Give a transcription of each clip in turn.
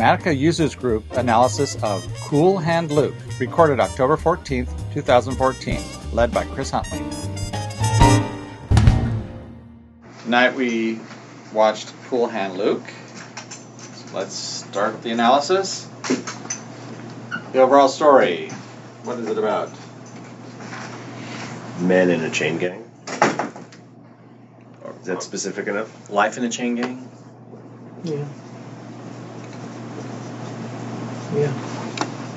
Dramatica Users Group analysis of Cool Hand Luke, recorded October 14th, 2014, led by Chris Huntley. Tonight we watched Cool Hand Luke. So let's start the analysis. The overall story. What is it about? Men in a chain gang. Is that specific enough? Life in a chain gang. Yeah. Yeah.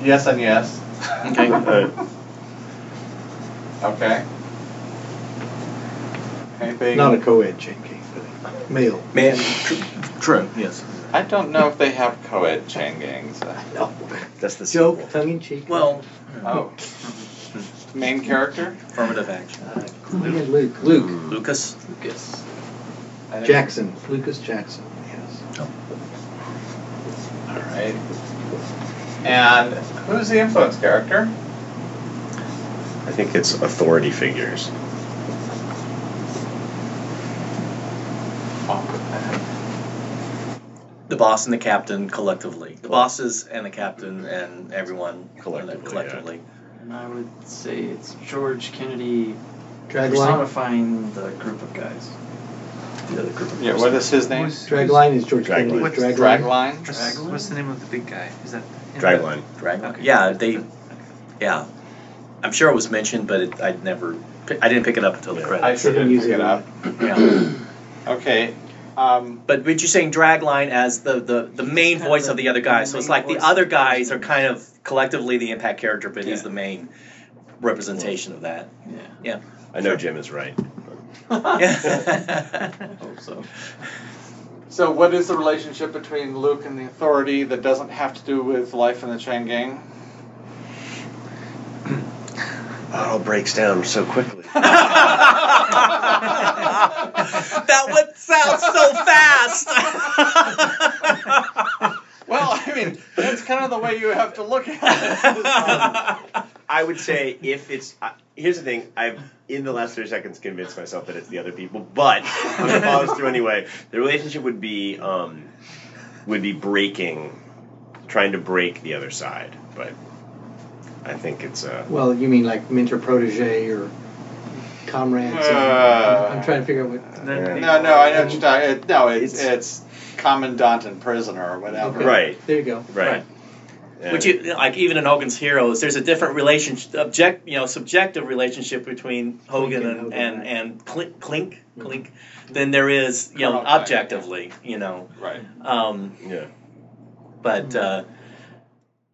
Yes and yes. Okay. Okay. Anything? Not a co-ed chain gang, but male. Man, true. Yes. I don't know if they have co-ed chain gangs. No. that's the Joke, sequel. tongue in cheek. Well, Oh. Main character? affirmative action. Uh, Luke. Luke. Luke. Lucas. Lucas. Jackson. Lucas Jackson. Yes. All right. And who's the influence character? I think it's authority figures. The boss and the captain collectively. The bosses and the captain and everyone Collectively, collectively. And I would say it's George Kennedy Dragline. personifying the group of guys. The other group of Yeah, what is his name? Dragline is George Dragline. Kennedy. What's Dragline. Dragline? What's, Dragline? what's the name of the big guy? Is that in Dragline. Okay. Yeah, they. Yeah, I'm sure it was mentioned, but it, I'd never. I didn't pick it up until the Yeah. I credits. sure Didn't didn't use pick it it up. Yeah. Okay. Um, But but you're saying Dragline as the, the, the main voice the- of the other guys, so it's like the other guys are kind of collectively the impact character, but he's the main representation of that. Yeah. Yeah. I know Jim is right. Yeah. I Hope so. so, what is the relationship between Luke and the Authority that doesn't have to do with life in the chain gang? It all breaks down so quickly. that would sound so fast. Well, I mean, that's kind of the way you have to look at it. I would say if it's uh, here's the thing I've in the last thirty seconds convinced myself that it's the other people, but I'm gonna follow this through anyway. The relationship would be um, would be breaking, trying to break the other side, but I think it's uh, Well, you mean like mentor protege or comrades? Uh, I'm trying to figure out what. Then No, no, I know what you're talking. it- No, it's It's- it's commandant and prisoner or whatever. Okay. right, There you go. right. Which you, like even in Hogan's Heroes, there's a different relationship, object, you know, subjective relationship between Hogan and and Hogan, and, right. and Klink, Klink, Mhm. Klink than there is, you know, objectively, you know. Right. Um, yeah, but uh,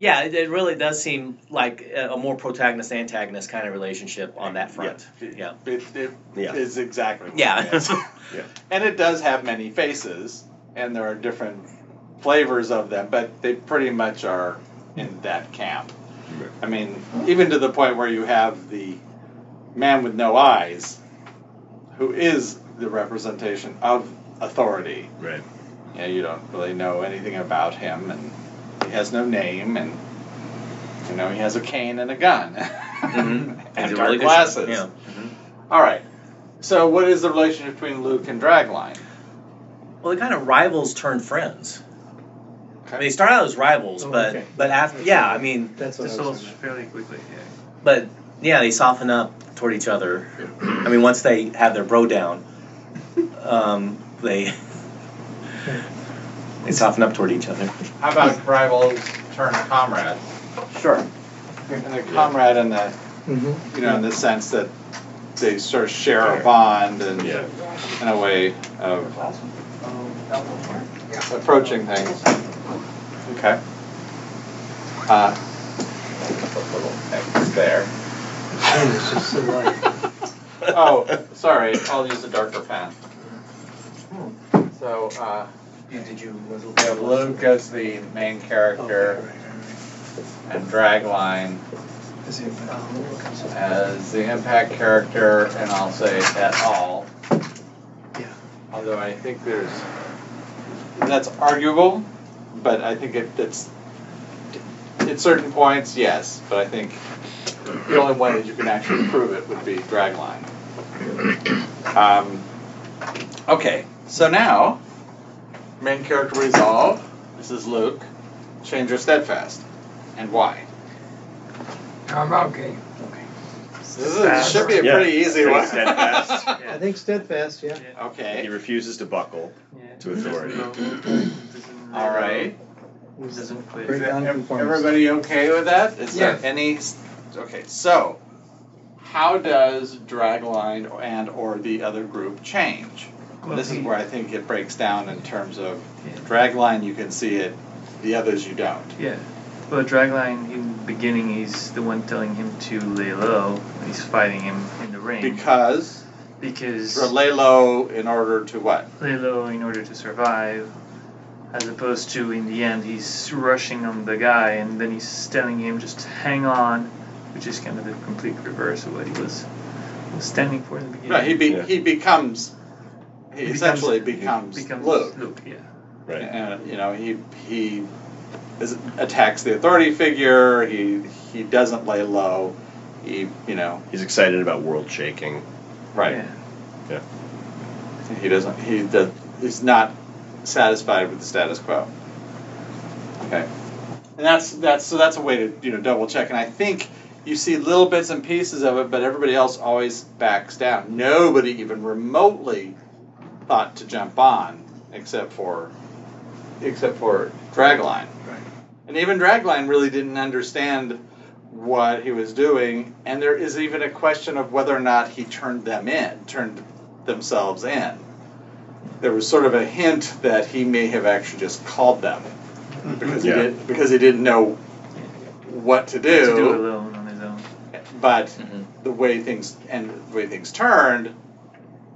yeah, it, it really does seem like a, a more protagonist antagonist kind of relationship on that front. Yeah. It, it Yeah. is exactly. What Yeah. It is. Yeah. And it does have many faces, and there are different flavors of them, but they pretty much are in that camp. I mean, even to the point where you have the man with no eyes, who is the representation of authority. right. Yeah, you don't really know anything about him, and he has no name, and you know he has a cane and a gun, Mhm. And dark really glasses. Yeah. All right. So, what is the relationship between Luke and Dragline? Well, they're kind of rivals turn friends. I mean, they start out as rivals, Oh, but okay. but after yeah, I mean, That's what I dissolves was fairly quickly. Yeah. but yeah, they soften up toward each other. I mean, once they have their bro down, um, they they soften up toward each other. How about rivals turn comrades? Sure. And the comrade in the Mm-hmm. you know in the sense that they sort of share a bond and Yeah. in a way of approaching things. Okay. Uh, put little X there. Man, it's just so light. Oh, sorry. I'll use a darker pen. So, uh, Did you? we have Luke as the main Okay, character right, right, and Dragline right. Is it- oh, as the impact character, and I'll say at all. Yeah. Although I think there's that's arguable, but I think it, it's at certain points, yes. But I think the only way that you can actually prove it would be Dragline. Um, okay, so now main character resolve. This is Luke. change or steadfast, and why? I'm okay. This is, should be a Yeah, pretty easy pretty one. steadfast. I think steadfast, yeah. Okay. He refuses to buckle Yeah. To authority. All right. Doesn't Is. Everybody okay with that? Is Yes. there any? Okay, so how does Dragline and or the other group change? Well, this is where I think it breaks down in terms of Yeah. Dragline. You can see it. The others you don't. Yeah. Well, Dragline in the beginning, he's the one telling him to lay low. He's fighting him in the ring Because because for lay low in order to what? lay low in order to survive, as opposed to in the end he's rushing on the guy and then he's telling him just hang on, which is kind of the complete reverse of what he was, was standing for in the beginning. Right. He be, Yeah. he becomes. He, He essentially becomes- becomes, becomes Luke. Luke, yeah. Right. And you know he he is, attacks the authority figure. He he doesn't lay low. He you know He's excited about world shaking. Right. Yeah. He doesn't. He does. He's not satisfied with the status quo. Okay, and that's that's so that's a way to you know double check. And I think you see little bits and pieces of it, but everybody else always backs down. Nobody even remotely thought to jump on, except for except for Dragline. Right. And even Dragline really didn't understand what he was doing, and there is even a question of whether or not he turned them in, turned themselves in. There was sort of a hint that he may have actually just called them because Yeah. he did because he didn't know what to Had to do it do. alone on his own. But Mhm. the way things and the way things turned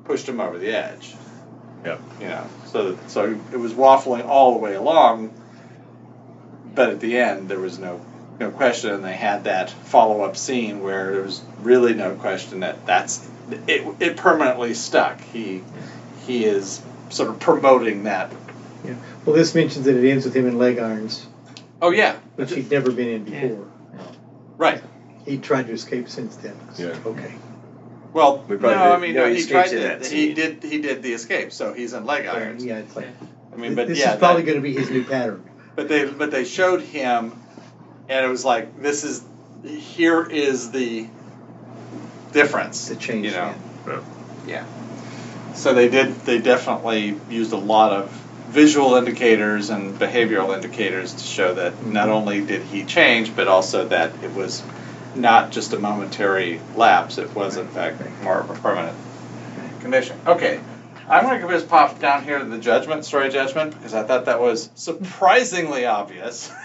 pushed him over the edge. Yep. You know, so so it was waffling all the way along, but at the end there was no no question, and they had that follow up scene where there was really no question that that's it. It permanently stuck. He he is sort of promoting that. yeah Well, this mentions that it ends with him in leg irons, Oh yeah, which he'd never been in Yeah. before. right. He tried to escape since then. Yeah. Okay. Well, We no, probably I mean no, no, he he tried to. that He did. He did the escape, so he's in leg irons. Yeah, it's like I mean, but this yeah, is probably that- going to be his new pattern. But they but they showed him, and it was like this is here is the difference. The change, you know. yeah. Yeah. So they did. They definitely used a lot of visual indicators and behavioral indicators to show that not only did he change, but also that it was not just a momentary lapse. It was in fact more of a permanent condition. Okay. I'm going to give just pop down here to the judgment, story judgment, because I thought that was surprisingly obvious.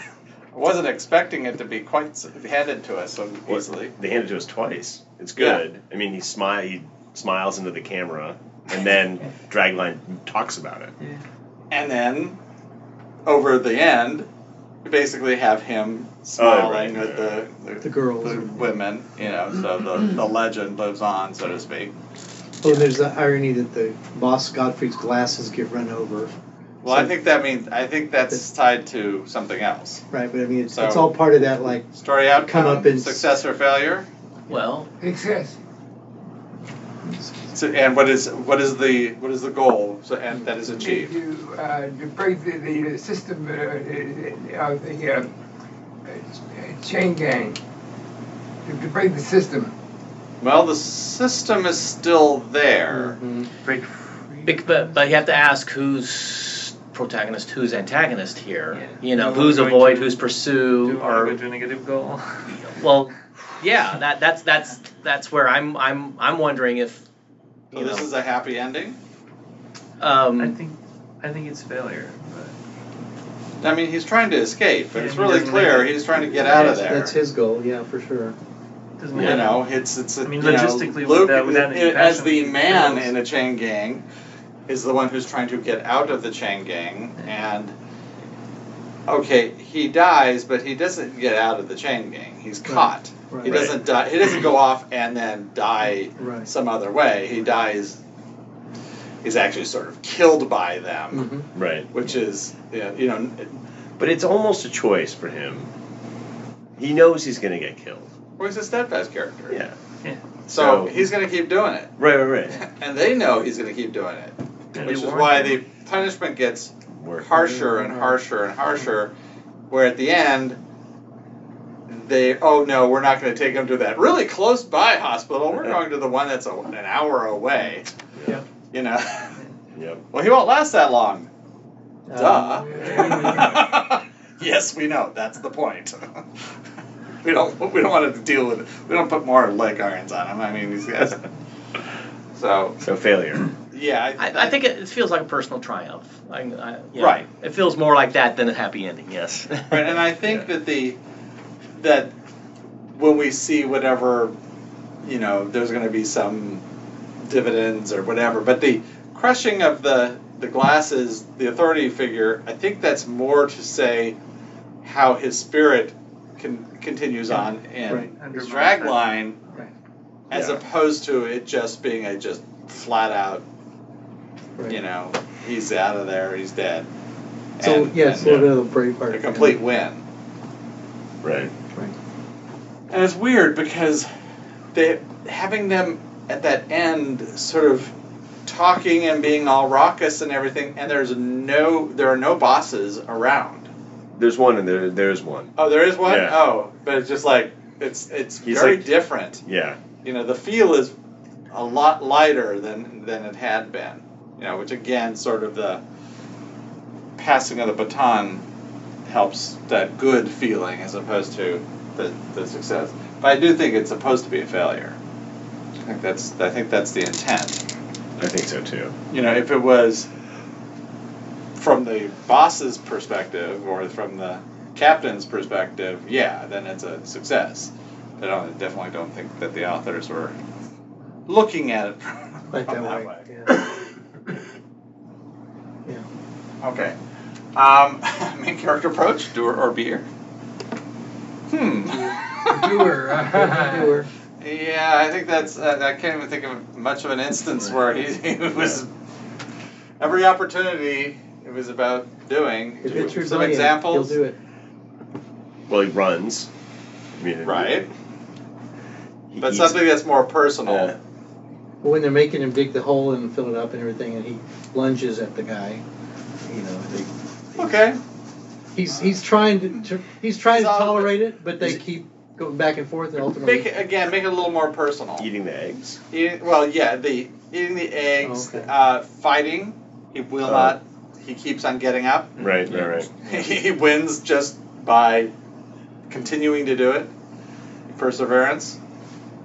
I wasn't expecting it to be quite s- handed to us so Well, easily. They handed it to us twice. It's Yeah. good. I mean, he smile he smiles into the camera, and then Dragline talks about it. And then, over the end, you basically have him smiling right, at the, the, The girls. the women, you know, so the, the mm-hmm. legend lives on, so to speak. Oh, and there's the irony that the boss Godfrey's glasses get run over. Well, I think that means, I think that's tied to something else. Right, but I mean, it's, So- it's all part of that, like, Story outcome, Come up in- success or failure. Well, Success. So, and what is what is the what is the goal so, and that is achieved? To, uh, to break the, the system uh, of the uh, uh, chain gang. To, to break the system. Well, the system is still there. mhm. Break free. but but you have to ask who's protagonist, who's antagonist here. Yeah. You know, Do who's you wanna avoid, who's pursue, Do you or go to a negative goal? well, yeah. That that's that's that's where I'm I'm I'm wondering if So you this know, is a happy ending. um, I think I think it's failure. But I mean, he's trying to escape, but Yeah, it's really clear it. he's trying to get out of there. That's his goal, yeah, for sure. it doesn't You know, it's it's. A, I mean, you know, logistically, Luke, without- without any i- as the man in a chain gang, is the one who's trying to get out of the chain gang, and okay, he dies, but he doesn't get out of the chain gang. He's caught. Right. He doesn't die. He doesn't go off and then die Right. some other way. He dies. He's actually sort of killed by them, hmm Right. which is you know But it's almost a choice for him. He knows he's going to get killed. well, he's a steadfast character. Yeah. So So- he's going to keep doing it. Right, right, right. and they know he's going to keep doing it, And which is why him. the punishment gets Work. harsher and harsher and harsher where at the end they oh no we're not going to take him to that really close by hospital we're going to the one that's a, an hour away Yeah. you know Yep. well he won't last that long Uh, duh yes we know that's the point we don't we don't want to deal with it we don't put more leg irons on him i mean these guys so So failure. Yeah I, I think it, it feels like a personal triumph. I, I, yeah. Right. It feels more like that than a happy ending. Yes. Right, and I think that the that when we see whatever, you know, there's going to be some dividends or whatever, but the crushing of the the glasses, the authority figure, I think that's more to say how his spirit con- continues on in Right. his drag line, Right. as Yeah. opposed to it just being a just flat out, Right. you know, he's out of there, he's dead. So And- yeah, a and little bit of a Braveheart. a complete win. Right. Right. And it's weird because they having them at that end sort of talking and being all raucous and everything, and there's no there are no bosses around. There's one and there there's one. Oh, there is one. Yeah. Oh, but it's just like it's it's He's very like- different. Yeah. You know, the feel is a lot lighter than than it had been. You know, which again, sort of the passing of the baton helps that good feeling as opposed to the, the success. But I do think it's supposed to be a failure. I think that's I think that's the intent. I think so too. You know, if it was from the boss's perspective or from the captain's perspective, yeah, then it's a success. But I don't definitely don't think that the authors were looking at it from, Right from that that way. way. Yeah. Okay. Um, main character approach, doer or beer? Hmm. Doer. Doer. Yeah, I think that's. Uh, I can't even think of much of an instance where he, he was. Every opportunity it was about doing. If it's Some rebellion, examples. he'll do it. Well, he runs. I mean, Right. he- But something that's more personal. Yeah. But when they're making him dig the hole and fill it up and everything, and he lunges at the guy, you know, they, Okay. he's he's trying to, to he's trying He's to tolerate it, but they keep going back and forth, and ultimately, Make it again. Make it a little more personal. eating the eggs. Eating, well, yeah, the eating the eggs, Okay. uh, fighting. He will Oh. not. He keeps on getting up. Right. Right. Right. he wins just by continuing to do it. Perseverance.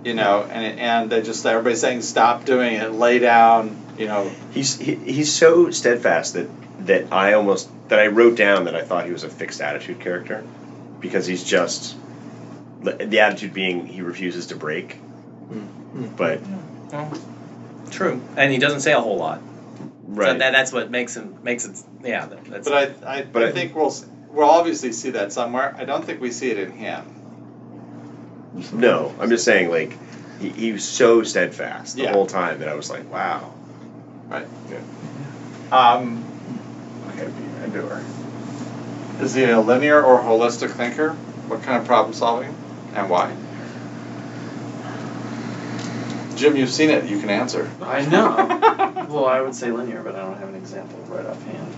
You know, and and they just everybody's saying stop doing it, lay down. You know, He's he, he's so steadfast that that I almost that I wrote down that I thought he was a fixed attitude character because he's just the attitude being he refuses to break. Mm. But True. And he doesn't say a whole lot. right, So that, that's what makes him makes it. Yeah. That's. but I I, But I I- think we'll we'll obviously see that somewhere. I don't think we see it in him. No, I'm just saying like he, he was so steadfast the Yeah. whole time that I was like, wow. Right. Um, okay, be a doer. Is he a linear or holistic thinker? What kind of problem solving and why? Jim, you've seen it. You can answer. I know. well, I would say linear, but I don't have an example right offhand.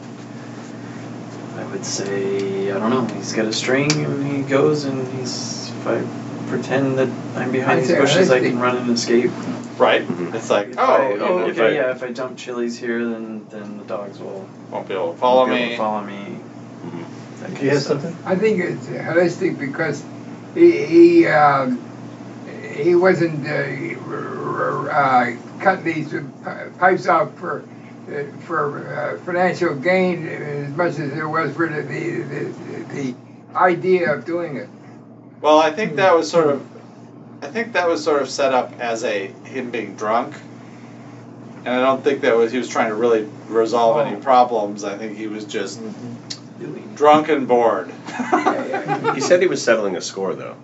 I would say I don't know. He's got a string and he goes and he's. If I pretend that I'm behind these bushes, I can run and escape. Right? Mhm. It's like, If oh, I, you oh, know, if okay, I- yeah. If I dump chilies here, then then the dogs will won't be able to follow be to me. follow me. Mhm. Do you of have something? I think it's holistic because he he um, he wasn't uh, r- r- uh, cutting these pipes out for uh, for uh, financial gain as much as there was for the the, the the idea of doing it. Well, I think that hmm. was sort of, I think that was sort of set up as a him being drunk, and I don't think that was he was trying to really resolve any Oh. problems. I think he was just Doing. drunk and bored. He said he was settling a score though,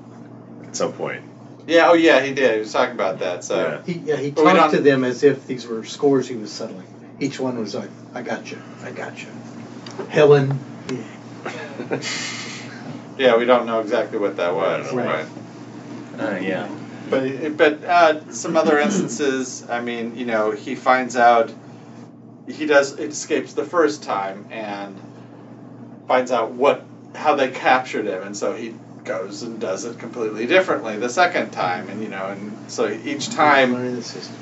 at some point. yeah. Oh, yeah. He did. He was talking about that. So. Yeah. He yeah he But we talked don't- to them as if these were scores he was settling. Each one was like, I got you, I got you. Helen, Yeah, we don't know exactly what that was. Right. Uh, yeah. But but uh, some other instances, I mean, you know, he finds out he does it escapes the first time and finds out what how they captured him, and so he goes and does it completely differently the second time, and you know, and so each time Learning the system.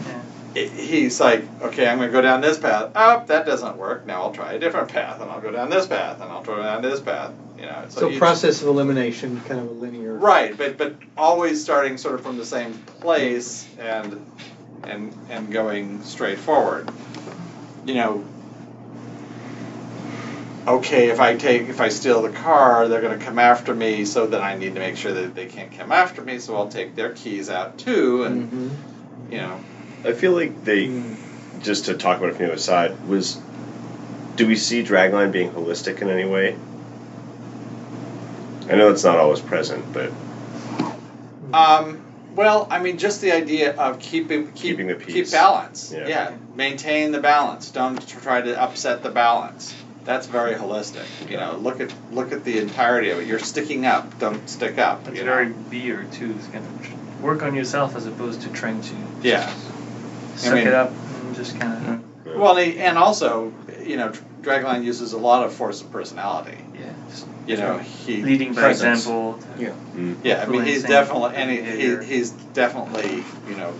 It, he's like, okay, I'm going to go down this path. Oh, that doesn't work. Now I'll try a different path, and I'll go down this path, and I'll go down this path. You know, so, process of elimination, kind of a linear. Right, but but always starting sort of from the same place and and and going straight forward. You know. Okay, if I take if I steal the car, they're going to come after me. So then I need to make sure that they can't come after me. So I'll take their keys out too, and Mhm. you know. I feel like they, Mm. just to talk about it from the other side, was do we see Dragline being holistic in any way? I know it's not always present, but Um, well, I mean, just the idea of keeping keep, Keeping the peace. keep balance. Yeah. yeah. maintain the balance. Don't try to upset the balance. That's very holistic. You know, look at look at the entirety of it. You're sticking up. Don't stick up. It's you know? very beer too. It's kind of tr- work on yourself as opposed to trying to Yeah. Suck mean- it up and just kind of Well, and also, you know, Dragline uses a lot of force of personality. yeah, You know, he leading by Presence. example. Yeah, Yeah. I mean, he's definitely and he, he, he's definitely you know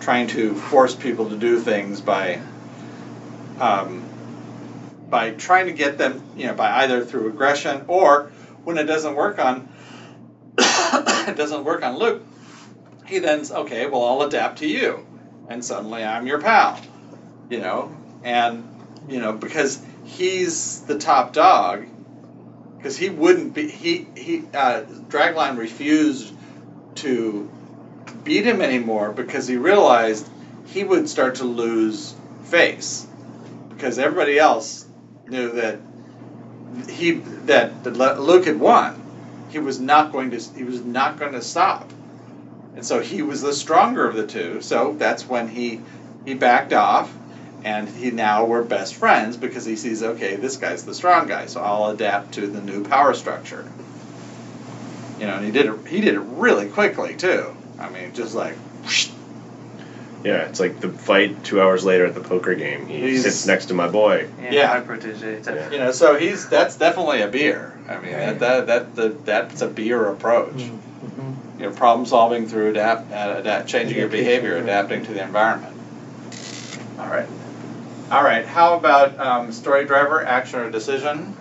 trying to force people to do things by um, by trying to get them you know by either through aggression or when it doesn't work on it doesn't work on Luke, he then's okay. Well, I'll adapt to you, and suddenly I'm your pal, you know, and you know because he's the top dog because he wouldn't be he he uh, Dragline refused to beat him anymore because he realized he would start to lose face because everybody else knew that he that, that Luke had won. He was not going to he was not going to stop, and so he was the stronger of the two. So that's when he he backed off and he now we're best friends because he sees okay this guy's the strong guy so i'll adapt to the new power structure you know and he did it he did it really quickly too i mean just like yeah, it's like the fight two hours later at the poker game. He He's- sits next to my boy. Yeah, Yeah. high protege. Yeah. you know so he's that's definitely a beer i mean that, that, that, that that's a beer approach Mhm. You know problem solving through adapt, uh, adapt changing your behavior adapting to the environment all right all right how about um, story driver action or decision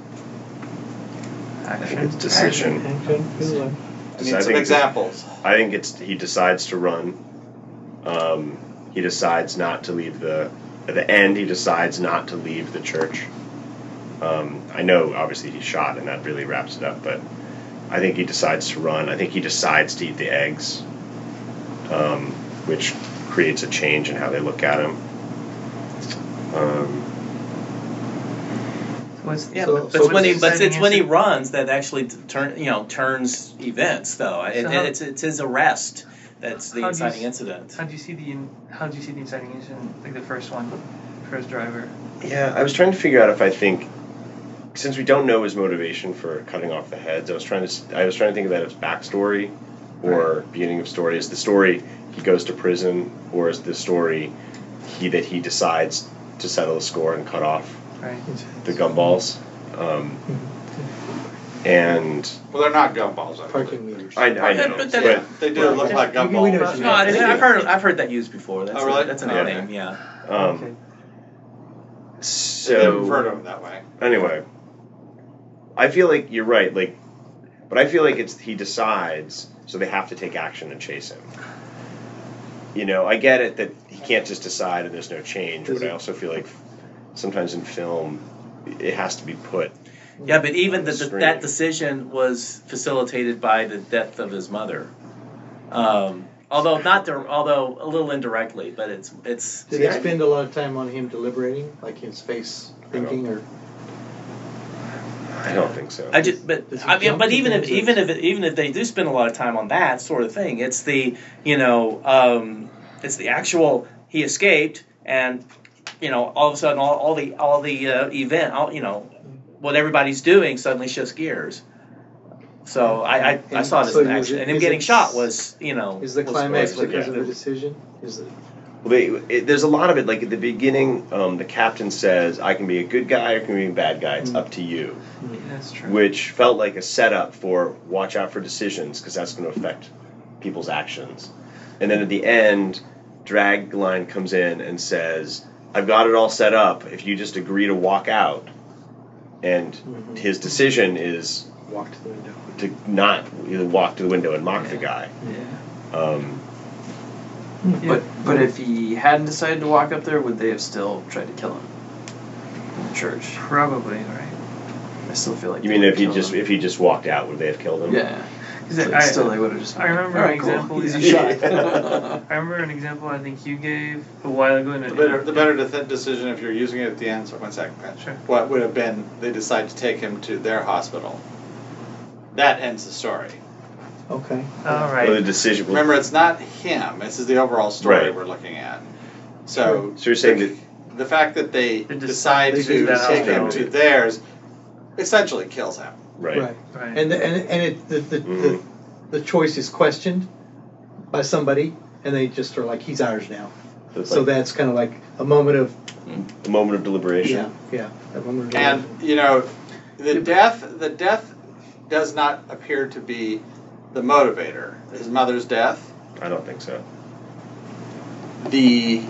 Action. it's decision. Action, good luck. i I need some think examples I think it's he decides to run. Um, he decides not to leave the. At the end, he decides not to leave the church. Um, I know, obviously, he's shot, and that really wraps it up. But I think he decides to run. I think he decides to eat the eggs, um, which creates a change in how they look at him. Um, What's Yeah, So- but, so but when he but it's when he answer? runs that actually turn you know turns events though. It, So how- it's it's his arrest that's the How you inciting s- incident. How do you see the how do you see the inciting incident like the first one, first driver? Yeah, I was trying to figure out if I think, since we don't know his motivation for cutting off the heads, I was trying to s- I was trying to think of that as backstory, or beginning of story. Is the story he goes to prison, or is the story he that he decides to settle the score and cut off Right. the gumballs? Um, and well they're not gumballs I believe. Parking meters. I, I know, But but, that- they do look like We- we know gumballs what you No, I, mean. I've heard I've heard that used before. That's Oh, really? a, that's a Okay. name. Yeah. um, Okay. They refer to so them that way anyway, I feel like you're right. Like, but I feel like it's he decides, so they have to take action and chase him. You know, I get it that he can't just decide and there's no change, Does but I also feel like sometimes in film it has to be put. Yeah, but even the, the, that decision was facilitated by the death of his mother. Um, although not dir- although a little indirectly, but it's it's Did they spend a lot of time on him deliberating, like his face thinking, or I don't think so. I just, but Does I mean, but even if even if even if they do spend a lot of time on that sort of thing, it's the you know um, it's the actual he escaped and you know all of a sudden all, all the all the uh, event all you know what everybody's doing suddenly shifts gears. So I I, I saw this so in action, it- and him getting it- shot was you know is the climax was- because of the decision? Is it Well, they, it, there's a lot of it. Like at the beginning, um, the captain says, "I can be a good guy or I can be a bad guy. It's up to you," That's true. which felt like a setup for watch out for decisions because that's going to affect people's actions. And then at the end, Dragline comes in and says, "I've got it all set up. If you just agree to walk out," and Mhm. his decision is Walk to the window. to not either walk to the window and mock the guy. Yeah. Um, But but if he hadn't decided to walk up there, would they have still tried to kill him in the church? Probably right. I still feel like. you mean if he just him. if he just walked out, would they have killed him? Yeah. Like, I, still, they would have just. I remember Alright, an cool. example Easy you- shot. I remember an example I think you gave a while ago. In The better, the better de- decision if you're using it at the end. So one second. Pat. Sure. What would have been they decide to take him to their hospital. That ends the story. Okay. All right. Or the right. decision. Remember, it's not him. This is the overall story Right. we're looking at. So, So you're saying the, that the fact that they They decide decide to to that take him hospital. to theirs essentially kills him. right. Right. Right. And the, and and it the the, Mhm. the the choice is questioned by somebody, and they just are like, he's ours now. So it's So like that's kind of like a moment of a moment of deliberation. yeah, yeah, a moment of And you know, the death the death does not appear to be the motivator. His mother's death. I don't think so. The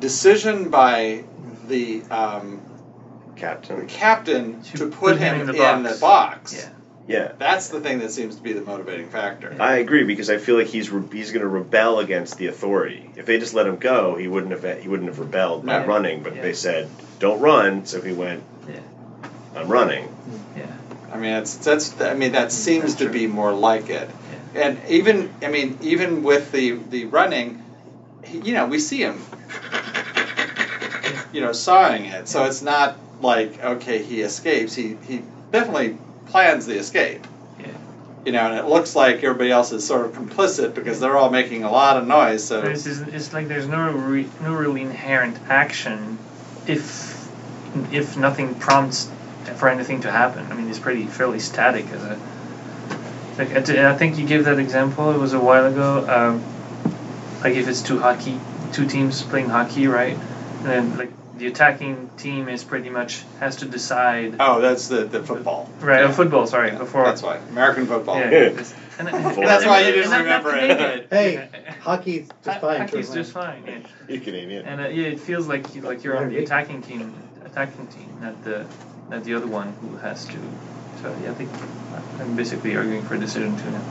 decision by the um, Captain. captain To to put, him, in, the, box. box. Yeah. Yeah. That's the thing that seems to be the motivating factor. I agree because I feel like he's re- he's going to rebel against the authority. If they just let him go, he wouldn't have he wouldn't have rebelled by No. running. But Yeah. they said, "Don't run," so he went. Yeah. I'm running. Yeah. I mean, it's that's I mean that mm, seems to be more like it. And even I mean even with the the running, he, you know, we see him, you know, sawing it. So it's not like okay, he escapes. He he definitely plans the escape. Yeah. You know, and it looks like everybody else is sort of complicit because they're all making a lot of noise. So It's, it's, it's like there's no re, no really inherent action if if nothing prompts for anything to happen. I mean, it's pretty fairly static as a. Like I t- I think you gave that example. It was a while ago. Um, like if it's two hockey, two teams playing hockey, right? And then like the attacking team is pretty much has to decide. oh, that's the the football. Right, Yeah. uh, football. Sorry, Yeah, before. That's why American football. Yeah. Yeah. it's- and, and- That's why you didn't not- not remember it. Hey, hockey's just Ho- fine. Hockey's just fine. Yeah. You Canadian. And uh, yeah, it feels like you, like you're on the attacking team, attacking team, not the not the other one who has to. So yeah, I think I'm basically arguing for a decision two now.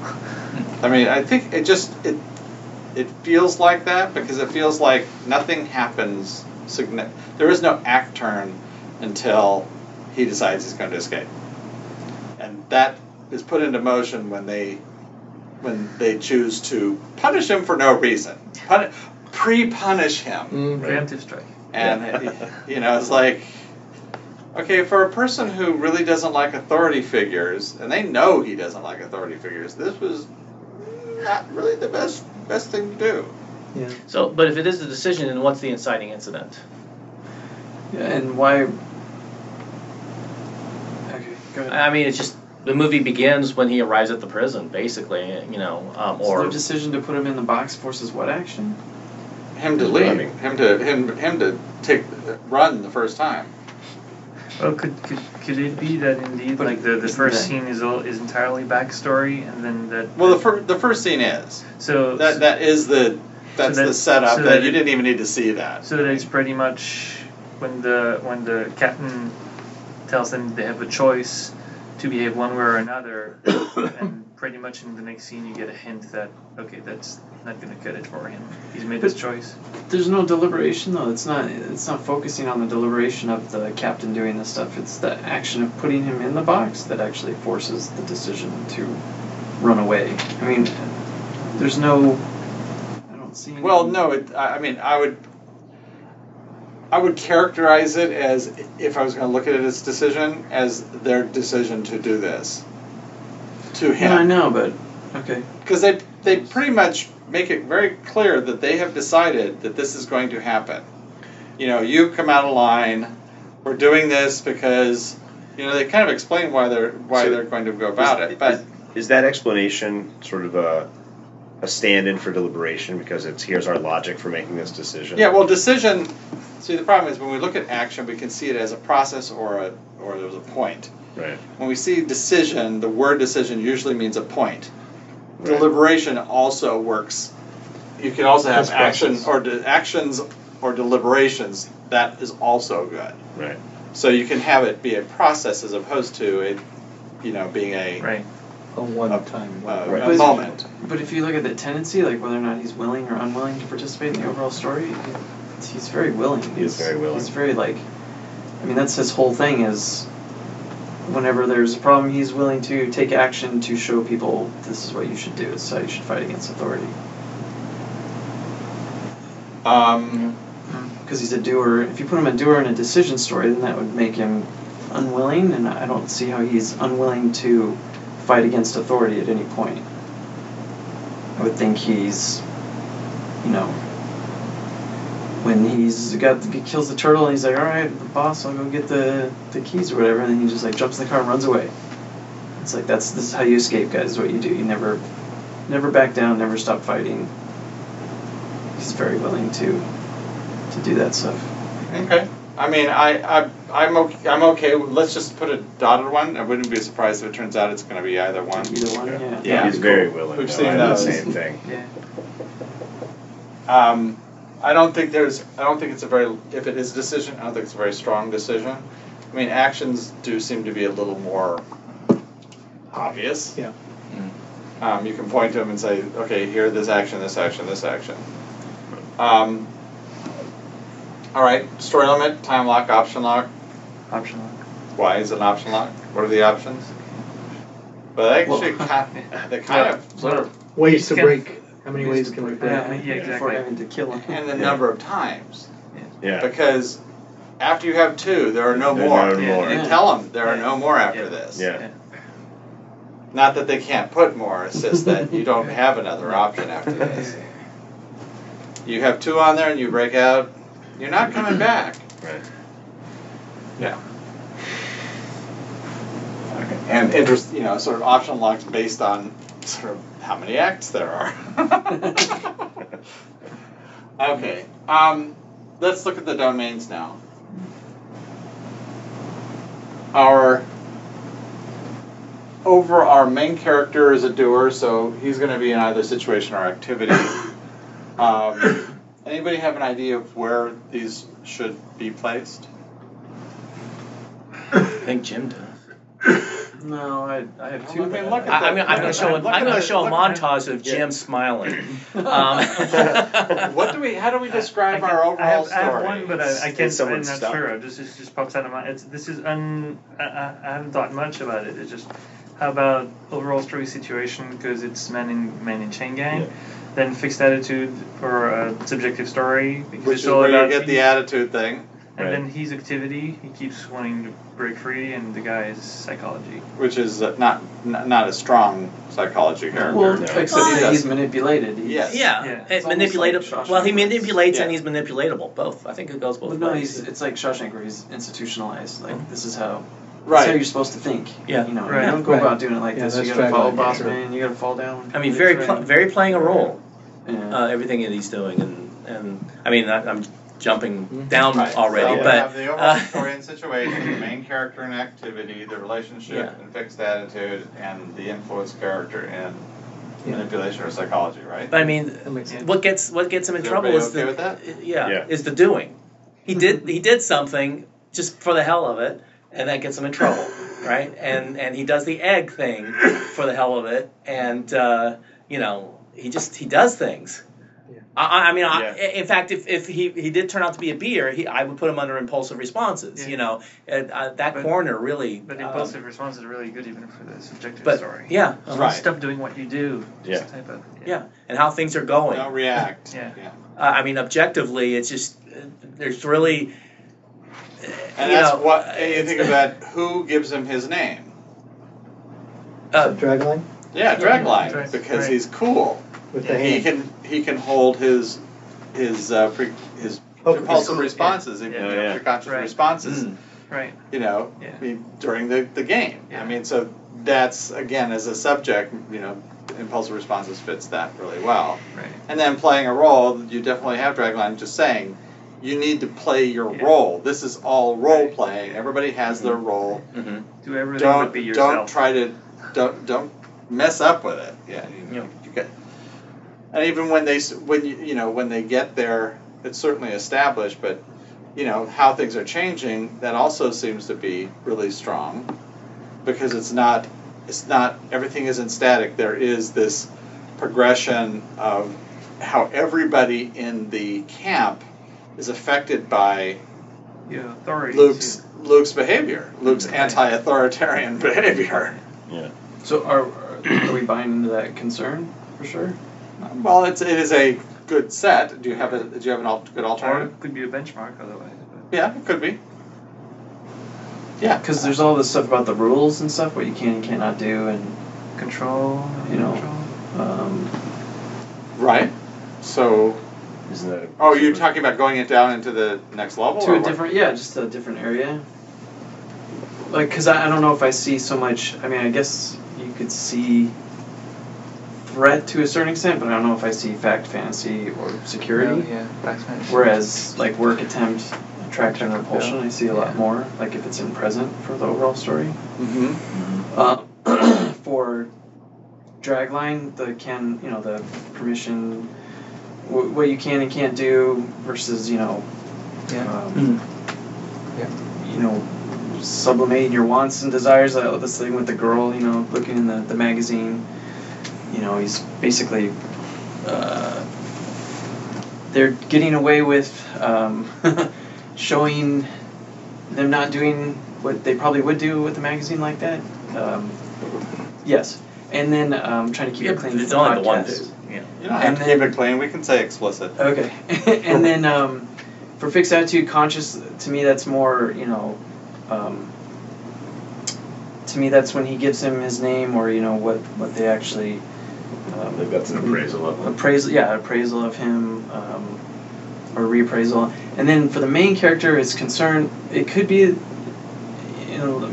I mean, I think it just it it feels like that because it feels like nothing happens. Signi- there is no act turn until he decides he's going to escape, and that is put into motion when they when they choose to punish him for no reason, Puni- pre-punish him, Mm. Preemptive strike. and it- you know it's like. Okay, for a person who really doesn't like authority figures, and they know he doesn't like authority figures, this was not really the best best thing to do. Yeah. So, but if it is a decision, then what's the inciting incident? Yeah, and why? Okay, go ahead. I mean, it's just the movie begins when he arrives at the prison, basically. You know, um, so or the decision to put him in the box forces what action? Him to leave, running. him to him him to take run the first time. Well, could, could could it be that indeed, But like the, the first that- scene is all, is entirely backstory, and then that. Well, the fir- the first scene is so that that is the that's that- the setup so that, that you it- didn't even need to see that. So that it's pretty much when the when the captain tells them they have a choice to behave one way or another, and pretty much in the next scene you get a hint that okay, that's not going to cut it for him. He's made his choice. There's no deliberation though. It's not. It's not focusing on the deliberation of the captain doing this stuff. It's the action of putting him in the box that actually forces the decision to run away. I mean, there's no. I don't see. Well, no, it, I I mean, I would, I would characterize it as if I was going to look at it as decision as their decision to do this to Yeah, I know, but okay. because they they pretty much make it very clear that they have decided that this is going to happen. You know, you come out of line. We're doing this because you know they kind of explain why they're why So they're going to go about is, it, but. is, is that explanation sort of a a stand-in for deliberation because it's here's our logic for making this decision. Yeah, well, decision. See, the problem is when we look at action, we can see it as a process or a or there's a point. Right. When we see decision, the word decision usually means a point. Right. Deliberation also works. You can also have As action or de- actions or deliberations. That is also good. Right. So you can have it be a process as opposed to it, you know, being a, Right. A one time. uh, Right. a But- moment. But if you look at the tendency, like whether or not he's willing or unwilling to participate in the overall story, he's very willing. He is He's- very willing. He's very like, I mean, that's his whole thing is. Whenever there's a problem, he's willing to take action to show people this is what you should do. This is how you should fight against authority. Um, Because he's a doer. If you put him a doer in a decision story, then that would make him unwilling, and I don't see how he's unwilling to fight against authority at any point. I would think he's, you know, when he's got he kills the turtle and he's like, all right, boss, I'll go get the the keys or whatever, and then he just like jumps in the car and runs away. It's like that's this is how you escape, guys. Is what you do. You never, never back down, never stop fighting. He's very willing to to do that stuff. okay. I mean, I, I, I'm okay. I'm okay. Let's just put a dotted one. I wouldn't be surprised if it turns out it's going to be either one. Either one, Yeah. yeah. Yeah. He's very willing. We've though. seen I do the same thing. Yeah. Um, I don't think there's. I don't think it's a very. If it is a decision, I don't think it's a very strong decision. I mean, actions do seem to be a little more obvious. Yeah. Um, you can point to them and say, okay, here, this action, this action, this action. Um, all right, story limit, time lock, option lock. Option lock. Why is it an option lock? What are the options? But they actually, Well- kind, they kind of sort of, Ways to Can- break. How many ways can we break? Yeah, Yeah, Before having to kill him. and the Yeah. number of times. Yeah. Because after you have two, there are no There are more. no Yeah. more. You Yeah. tell them there are Yeah. no more after Yeah. this. Yeah. Not that they can't put more, it's just that you don't have another option after this. You have two on there and you break out, you're not coming back. Right. Yeah. Okay. And interest, you know, sort of option locks based on sort of how many acts there are. okay. Um, let's look at the domains now. Our over our main character is a doer, so he's going to be in either situation or activity. Um, anybody have an idea of where these should be placed? I think Jim does. No, I, I have two. I mean, look at I, I'm, gonna- I'm going to show. look at I'm going to show a montage of Jim smiling. Um, what do we? How do we describe I our overall I have, story? I have one, but I, I can't. I'm not stuck? sure. This is just pops out of my. It's, this is un. I, I, I haven't thought much about it. It's just how about overall story situation because it's man in man in chain gang, Yeah. then fixed attitude for a subjective story because Which it's is all where you about get the attitude thing, and Right. then his activity. He keeps wanting to break free, and the guy's psychology. which is uh, not n- not a strong psychology character. Well, No. except He he's manipulated. He's, Yes. yeah, Yeah. It's almost manipulative. like well, he manipulates Yeah. and he's manipulatable. Both. I think it goes both Well, no, ways. he's, it's like Shawshank where he's institutionalized. Like this is how. That's Right. how you're supposed to think. Yeah. You know, Right. you don't go Right. about doing it like Yeah, this. You gotta follow dragline, boss man. You gotta fall down. I mean, very, pl- very playing a role. Yeah. Uh, everything that he's doing, and and I mean, I, I'm jumping Mhm. down Right. already, so but have the overall uh, story and situation, the main character and activity, the relationship Yeah. and fixed attitude, and the influence character in Yeah. manipulation or psychology, right? but I mean, That makes sense. what gets what gets him in Is trouble is okay the with that? yeah, Yeah. is the doing. He did he did something just for the hell of it, and that gets him in trouble, right? And and he does the egg thing for the hell of it, and uh, you know he just he does things. Yeah. I, I- I mean, I, Yeah. in fact, if, if he, he did turn out to be a beer, he, I would put him under impulsive responses. Yeah. You know, and, uh, that But- corner really. But um, impulsive responses are really good even for the subjective but story. yeah, Just Right. Stop doing what you do. Yeah. Type of. yeah, and how things are going. Don't react. Yeah. Uh, I mean, objectively, it's just uh, there's really. uh, And that's know, what uh, and you it's- think about who gives him his name. uh, Dragline Yeah, Dragline, Drag- because right. he's cool. With the He hand. can he can hold his his uh, pre, his Oh, impulsive his- responses, yeah. you know, yeah. preconscious Right. responses. Mm. Right. You know, Yeah. I mean, during the, the game. Yeah. I mean, so that's again as a subject, you know, impulsive responses fits that really well. Right. And then playing a role, you definitely have Dragline just saying, you need to play your Yeah. role. This is all role Right. playing. Everybody has their role. Mm-hmm. Do everything but Don't be yourself. don't try to don't don't mess up with it. Yeah. You, Yeah. You get, and even when they when you you know when they get there, it's certainly established, but you know how things are changing. That also seems to be really strong because it's not it's not everything isn't static. There is this progression of how everybody in the camp is affected by Yeah. Luke's too. Luke's behavior, Luke's mm-hmm. anti-authoritarian behavior. Yeah. So are are we buying into that concern for sure? Well, it's it is a good set. Do you have a do you have an al- good Or alternative? it could be a benchmark otherwise. But Yeah, it could be. Yeah, Because there's all this stuff about the rules and stuff, what you can and cannot do, and control. You know. Control. um, right. So, Isn't that? a- oh, you're talking about going it down into the next level, to or a what? different yeah just a different area like because I, I don't know if i see so much i mean i guess you could see threat to a certain extent but i don't know if i see fact fantasy or security yeah, backsmash. whereas like work attempt attraction and repulsion i see a lot more like if it's in present for the overall story Mm-hmm. uh, for dragline the can you know the permission wh- what you can and can't do versus you know Yeah. um, you know, sublimating your wants and desires. Uh, this thing with the girl, you know, looking in the, the magazine. You know, he's basically. Uh, they're getting away with um, showing them not doing what they probably would do with a magazine like that. Um, yes. And then um, trying to keep Yeah, it clean. it's the only the one podcast. Yeah. You don't have And to then- keep it clean. We can say explicit. Okay. and then um, for fixed attitude, conscious, to me, that's more, you know, um, to me, that's when he gives him his name or, you know, what, what they actually. Um, They've got an appraisal of him. appraisal, yeah, appraisal of him, um, or reappraisal. And then for the main character, is concerned, it could be, you know,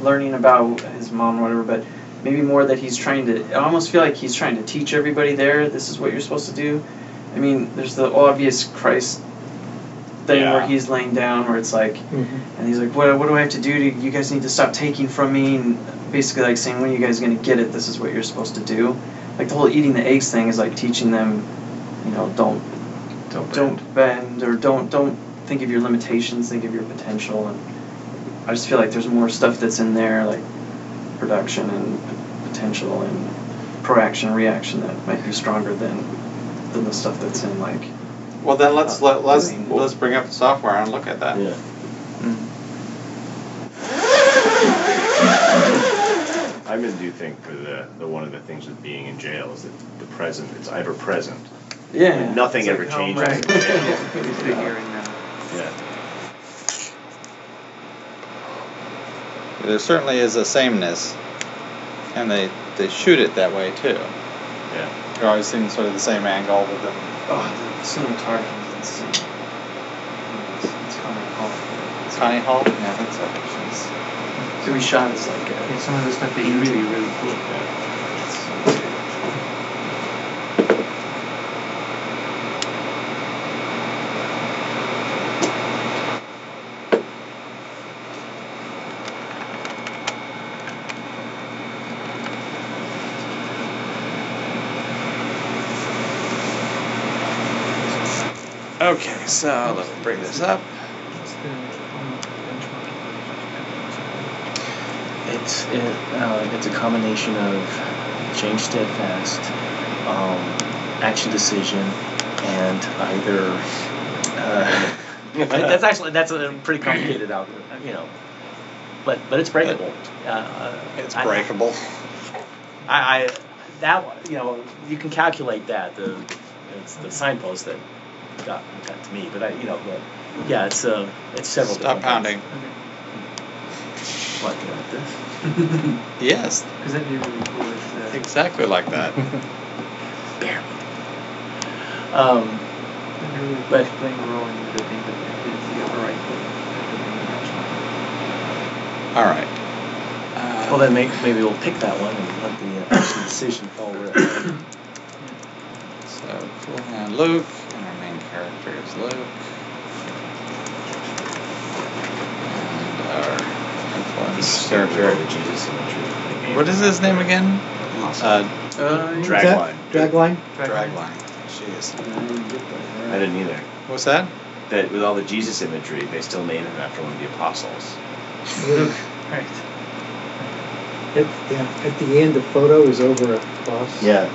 learning about his mom or whatever, but maybe more that he's trying to. I almost feel like he's trying to teach everybody there. This is what you're supposed to do. I mean, there's the obvious Christ thing Yeah. where he's laying down, where it's like, and he's like, "What? What do I have to do to? You guys need to stop taking from me." And basically, like saying, "When are you guys gonna get it? This is what you're supposed to do." Like the whole eating the eggs thing is like teaching them, you know, don't Don't bend. don't bend or don't don't think of your limitations, think of your potential. And I just feel like there's more stuff that's in there, like production and p- potential and proaction and reaction that might be stronger than than the stuff that's in like. Well, then let's Uh, let, let's let's bring up the software and look at that. Yeah. I really do you think for the, the one of the things with being in jail is that the present it's ever present. Yeah. And nothing It's ever like, changes. Right. Yeah. He's figuring now. Yeah. There certainly is a sameness, and they they shoot it that way too. Yeah. You're always seeing sort of the same angle with them. Oh, the cinematography is insane. It's, it's Connie Hall. It's Connie Hall? Yeah, I think so. She's, so we shot as like a. Yeah, some of the stuff is really, really cool. Okay, so let me bring this up. What's the um, benchmark? It's it, uh, it's a combination of change steadfast, um, action decision, and either. Uh, that's actually that's a pretty complicated algorithm, you know. But but it's breakable. Uh, It's breakable. I, I that you know you can calculate that the it's the signpost that got got to me, but I you know but yeah it's uh it's several. Stop pounding. things. What like this? Yes, Because that'd be really cool if the, exactly like that. Barely. Um, that'd really But- playing a role and you could think that it's the upper right foot. that could be the benchmark. All right. Uh, Well, then may, maybe we'll pick that one and let the uh, decision fall where it may. So, Cool Hand Luke, and our main character is Luke. And our influence character. the Jesus. What is his name again? Uh, Uh, Dragline. Dragline. Dragline. Jeez. I didn't either. What's that? That with all the Jesus imagery, they still name him after one of the apostles. Luke. Right. At, yeah, at the end, the photo is over a cross. Yeah.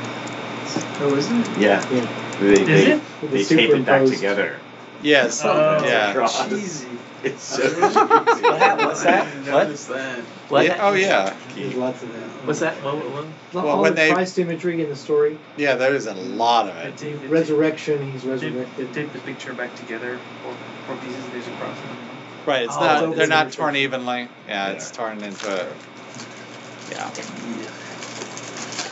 Oh, isn't it? Yeah. Yeah. They, Is they, it? With they the tape it back together. Yes. Oh, yeah. Cross. Easy. It's so What happened? What's that? What? that. What? Yeah, Oh yeah. There's lots of that. What's that? What, what, what? Well, All when the they- Christ imagery in the story. Yeah, there is a lot of it. tape, they Resurrection, he's tape, resurrected. tape the picture back together. Four, four pieces. There's a cross. in the middle. Right. It's Oh, not. it's They're not torn evenly. Yeah, it's torn into. A, yeah.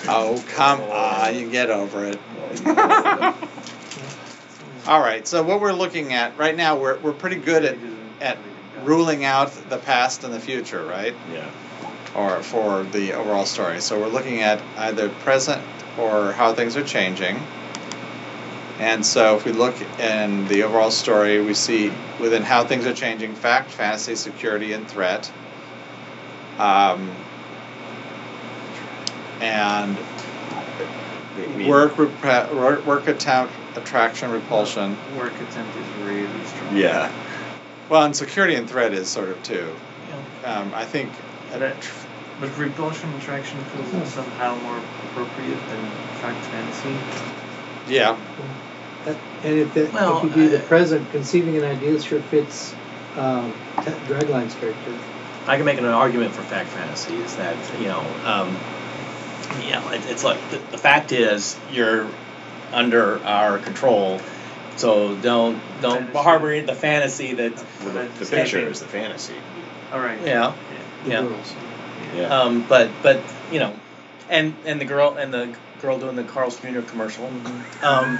Oh come on! You get over it. All right. So what we're looking at right now, we're we're pretty good at at ruling out the past and the future, right? Yeah. Or for the overall story. So we're looking at either present or how things are changing. And so if we look in the overall story, we see within how things are changing fact, fantasy, security, and threat. Um, and work, work, work attempt, attraction, repulsion. Work attempt is really strong. Yeah. Well, and security and threat is sort of too. Um, I think. But, but repulsion attraction feels somehow more appropriate than fact fantasy. Yeah. That, and if, that, Well, if you do the present, conceiving an idea sure fits um, Ta- Dragline's character. I can make an argument for fact fantasy is that you know, um, you know, it, it's like the, the fact is you're under our control, so don't don't Fantasy. harbor the fantasy that Well, the, the picture is the fantasy. All right. yeah, The Yeah. girls. Yeah. um, but but you know, and and the girl and the girl doing the Carl's Jr. commercial, um,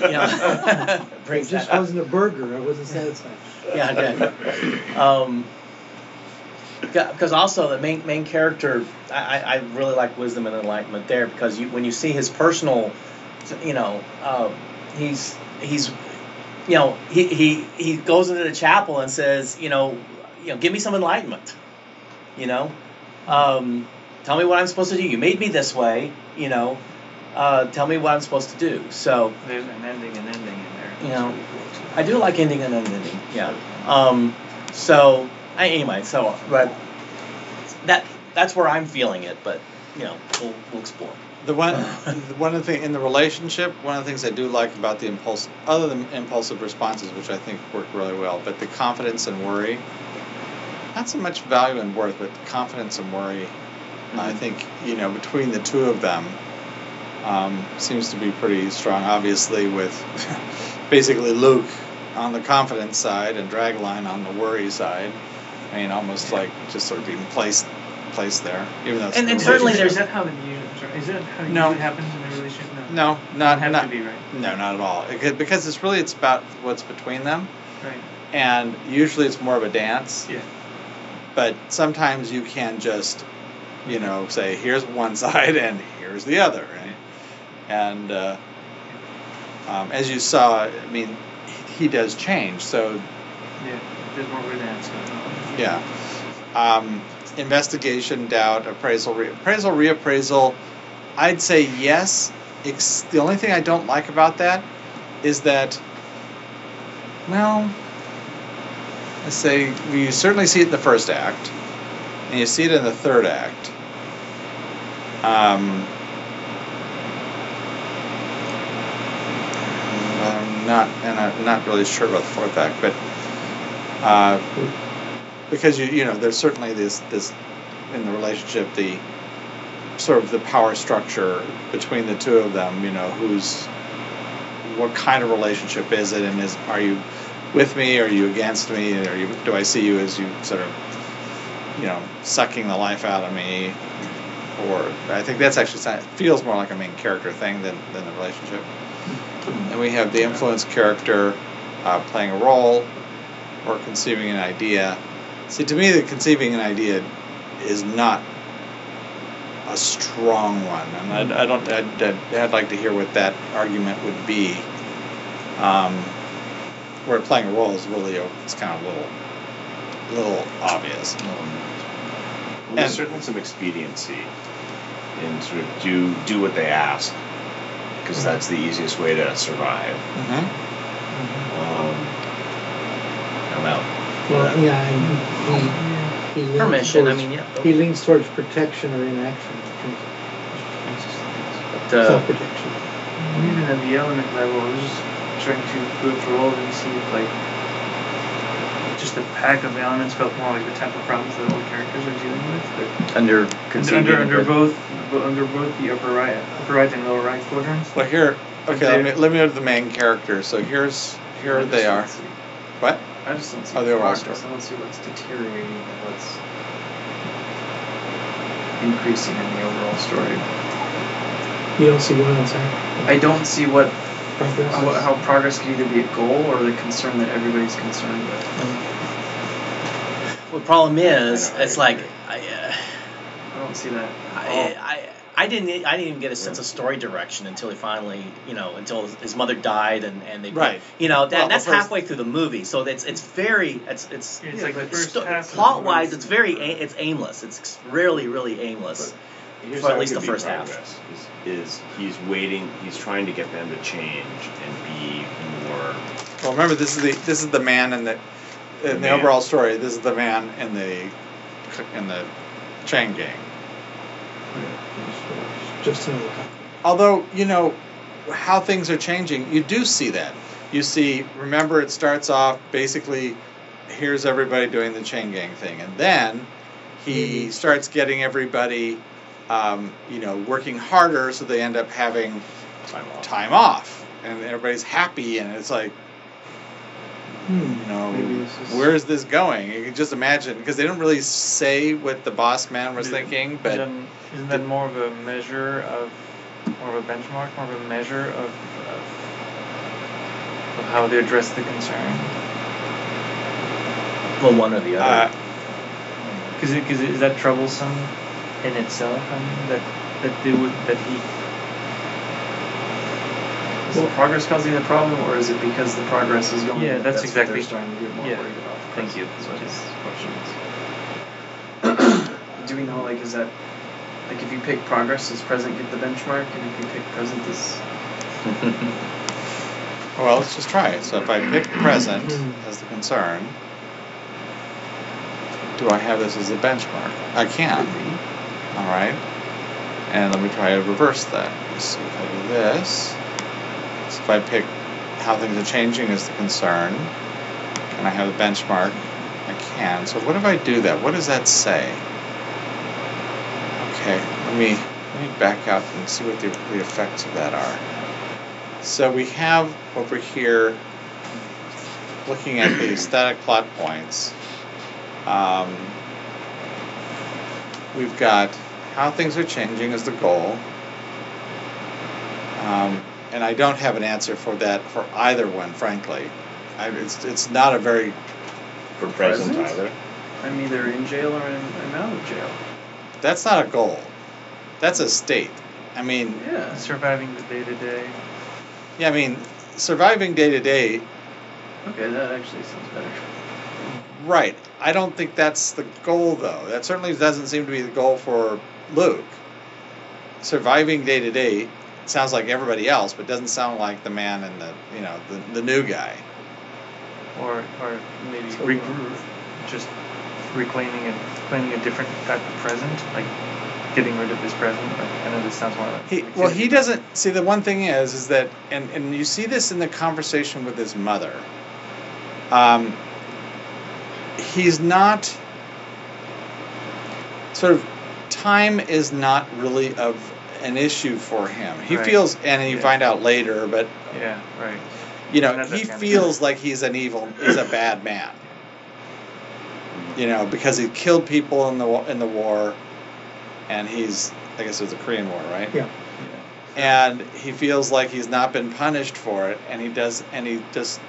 you know, It just wasn't a burger. I wasn't satisfied. yeah, good. Um, because also the main main character, I, I I really like wisdom and enlightenment there because you when you see his personal, you know, um, he's he's, you know, he, he he goes into the chapel and says, you know, you know, give me some enlightenment, you know, um, tell me what I'm supposed to do. You made me this way, you know, uh, tell me what I'm supposed to do. So There's an ending and ending in there. You know, I do like ending and ending. Yeah. Um, so I, anyway, so but that that's where I'm feeling it. But you know, we'll, we'll explore. The one, one of the thing in the relationship, one of the things I do like about the impulse, other than impulsive responses, which I think work really well, but the confidence and worry, not so much value and worth, but confidence and worry. I think you know between the two of them, um, seems to be pretty strong. Obviously, with basically Luke on the confidence side and Dragline on the worry side. I mean, almost like just sort of being placed placed there, even though it's And- and certainly there's Is that how the usually? Sorry, is that how it No. usually happens in a relationship? No. No, not have not to be right. no, not at all. It because it's really it's about what's between them, Right. and usually it's more of a dance. Yeah. But sometimes you can just, you know, say here's one side and here's the other, right? And uh, um, as you saw, I mean, he, he does change. So Yeah. There's more of a dance going yeah, um, investigation, doubt, appraisal, re- appraisal, reappraisal. I'd say yes. Ex- the only thing I don't like about that is that, well, I say you certainly see it in the first act, and you see it in the third act. Um, I'm not, and I'm not really sure about the fourth act, but uh, because you you know there's certainly this this in the relationship the sort of the power structure between the two of them. You know who's what kind of relationship is it, and is are you with me? Are you against me? Or you, do I see you as you sort of you know sucking the life out of me? Or I think that's actually feels more like a main character thing than, than the relationship. And we have the influence character uh, playing a role or conceiving an idea. See, to me, the conceiving an idea is not a strong one, and I, I don't. I'd, I'd, I'd like to hear what that argument would be. Um, where playing a role is really a- it's kind of a little, little obvious. Well, there's And- certainly some expediency in sort of do do what they ask because that's the easiest way to survive. Mm-hmm. Um, I'm out. Well, yeah, and he, he, he leans Permission. I towards- mean, yeah. He leans towards protection or inaction in terms But, of uh, self-protection. Even at the element level, I was just trying to go through all of them and see if, like, just the pack of elements felt more like the type of problems that all the characters are dealing with. But Under under, under, under both under both the upper right, upper right and lower right quadrants. Well, here, okay, let me, There. let me go to the main characters. So here's here they are. What? I just don't see Oh, the overall progress. story. I don't see what's deteriorating and what's increasing in the overall story. You don't see what I'm saying. I don't see what Progress how, is- how progress could either be a goal or the concern that everybody's concerned with. well, the problem is, I know, I it's like. I, uh, I don't see that. I, I, I didn't, I didn't even get a sense of story direction until he finally, you know, until his mother died and, and they, Right. you know, that, Well, that's first- halfway through the movie, so it's it's very, it's it's, It's like the first sto- half the plot wise, it's very, a- it's aimless. It's really, really aimless. Here's For at least the first half. Is, is he's waiting. He's trying to get them to change and be more. Well, remember this is the this is the man in the in the Man. overall story. This is the man in the in the chain gang. Just another copy. Although you know how things are changing, you do see that. You see, remember, it starts off basically. Here's everybody doing the chain gang thing, and then he starts getting everybody, um, you know, working harder, so they end up having Time off. time off, and everybody's happy, and it's like, Hmm. you know, Maybe this is- where is this going? You can just imagine because they don't really say what the boss man was Yeah. thinking, but Then, isn't that more of a measure of, more of a benchmark, more of a measure of, of, of how they address the concern? Well, one or the uh, other. Because because is that troublesome in itself? I mean, that that they would that he. Is the progress causing the problem, or is it because the progress is going? Yeah, that's what exactly- they're starting to get more yeah. worried about. Thank you. Is what his question is. Do we know, like, is that like if you pick progress, does present get the benchmark, and if you pick present, does well, let's just try it. So if I pick present as the concern, do I have this as a benchmark? I can. All right. And let me try to reverse that. Let's see if I do this. So if I pick how things are changing as the concern, and I have a benchmark, I can. So what if I do that? What does that say? Okay, let me let me back out and see what the, the effects of that are. So we have over here, looking at the static plot points, um, we've got how things are changing as the goal. Um, and I don't have an answer for that for either one, frankly. I, it's, it's not a very, For present, present? either. I'm either in jail or I'm, I'm out of jail? that's not a goal. That's a state. I mean, Yeah. Surviving the day to day. yeah, I mean, surviving day to day Okay, that actually sounds better. Right. I don't think that's the goal, though. That certainly doesn't seem to be the goal for Luke. Surviving day to day sounds like everybody else, but doesn't sound like the man and the you know the, the new guy. or or maybe So, re- just reclaiming and claiming a different type of present, like getting rid of his present. Like, I know this sounds more like He well, he doesn't see the one thing is is that and and you see this in the conversation with his mother. Um, he's not sort of time is not really of an issue for him. He Right. feels, and you Yeah. find out later, but Yeah, right. you know, he feels like he's an evil, he's a bad man. You know, because he killed people in the in the war, and he's, I guess it was the Korean War, right? Yeah. And he feels like he's not been punished for it, and he does, and he just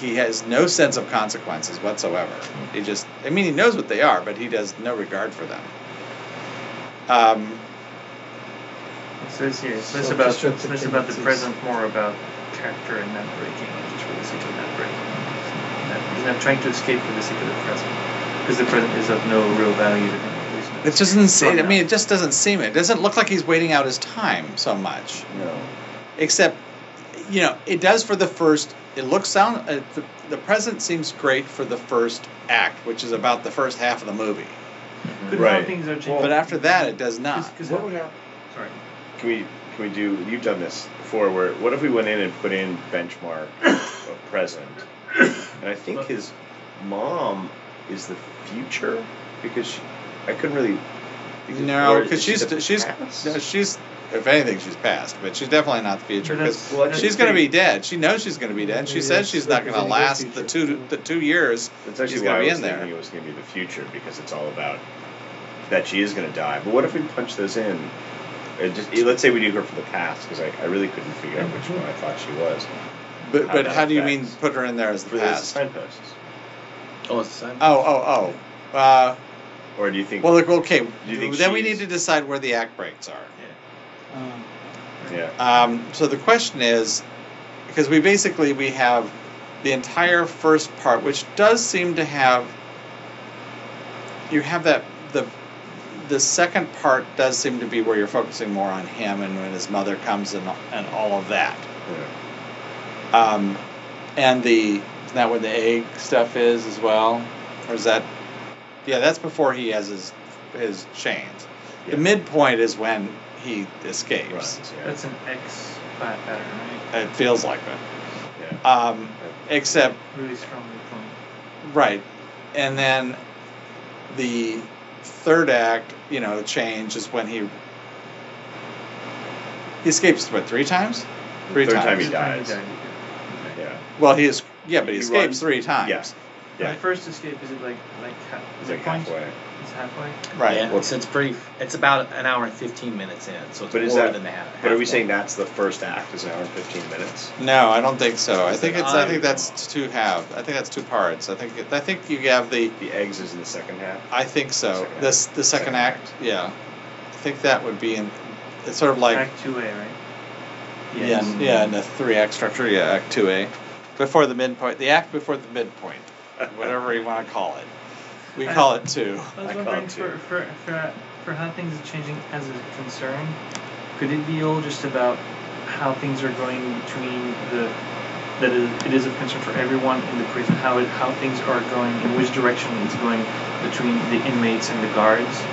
he has no sense of consequences whatsoever. He just, I mean, he knows what they are, but he has no regard for them. Um, It says here, it's less So about destructive it's about the present, more about character and not breaking, just for the sake of net breaking. Not- He's not trying to escape for the sake of the present, because the present is of no real value to him. at least not- it doesn't seem, I mean, it just doesn't seem, it doesn't look like he's waiting out his time so much. No. except you know it does for the first it looks sound uh, the, the present seems great for the first act which is about the first half of the movie But now Right. things are changing. but after that it does not Because What would happen? sorry. Can we can we do? You've done this before. Where what if we went in and put in benchmark of present, and I think his mom is the future because she, I couldn't really. because- no because is she she's she's no, she's if anything she's past but she's definitely not the future because Well, she's going to be dead she knows she's going to be dead she Maybe says she's not going to last the two the two years That's actually she's why gonna I be was in there. thinking it was going to be the future because it's all about that she is going to die. But what if we punch those in? It just let's say we do her for the past because I, I really couldn't figure out which one I thought she was but How but how do you mean put her in there as the for the past signposts. Oh, it's the same. oh oh oh uh, Or do you think? well look, okay you think then we she's- need to decide where the act breaks are Um, yeah. Um, so the question is, because we basically we have the entire first part, which does seem to have. You have that the the second part does seem to be where you're focusing more on him and when his mother comes and and all of that. yeah. Um, and the isn't that where the egg stuff is as well, or is that? Yeah, that's before he has his his chains. Yeah. The midpoint is when he escapes. Runs, yeah. That's an X pa- pattern, right? It feels like it. yeah. Um, except Really strongly point. right, and then the third act, you know, change is when he he escapes what three times? Three Third times. time he This is when dies. died. Yeah. Well, he is yeah, but he, He escapes runs- three times. Yeah. Yeah. The first escape is it like like ha- is it like point? halfway. It's halfway. Right. Yeah, Well- it's, it's pretty. It's about an hour and fifteen minutes in, so it's But is more that- than the half. But are we saying that's the first act? Is an hour and fifteen minutes? No, I don't think so. I think it's. I on? think um, that's two half. I think that's two parts. I think. It, I think you have the. The eggs is in the second half. I think so. Second. This the second Second act. Yeah, I think that would be in. It's sort of like Act two A, right? Yeah, yeah, in the three act structure, yeah, act two A. Before the midpoint, the act before the midpoint, whatever you want to call it. We I- call it two. I was I wondering for, for, for, for how things are changing as a concern, could it be all just about how things are going between the that it, it is of concern for everyone in the prison, how it, how things are going, in which direction it's going between the inmates and the guards.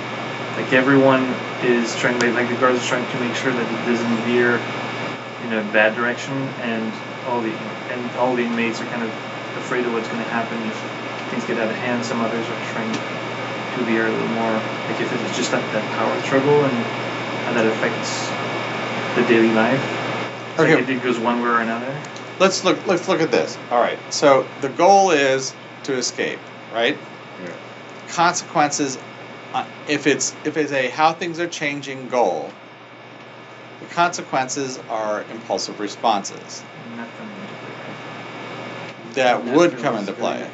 Like everyone is trying, like, like the guards are trying to make sure that it doesn't veer in a bad direction, and all the and all the inmates are kind of afraid of what's going to happen if things get out of hand. Some others are trying to veer a little more, like if it's just that, that power struggle and how that affects the daily life. Okay. Like it goes one way or another. Let's look. Let's look at this. All right. So the goal is to escape, right? Yeah. Consequences. Uh, if it's if it's a how things are changing goal, the consequences are impulsive responses that into play, that That would come into play.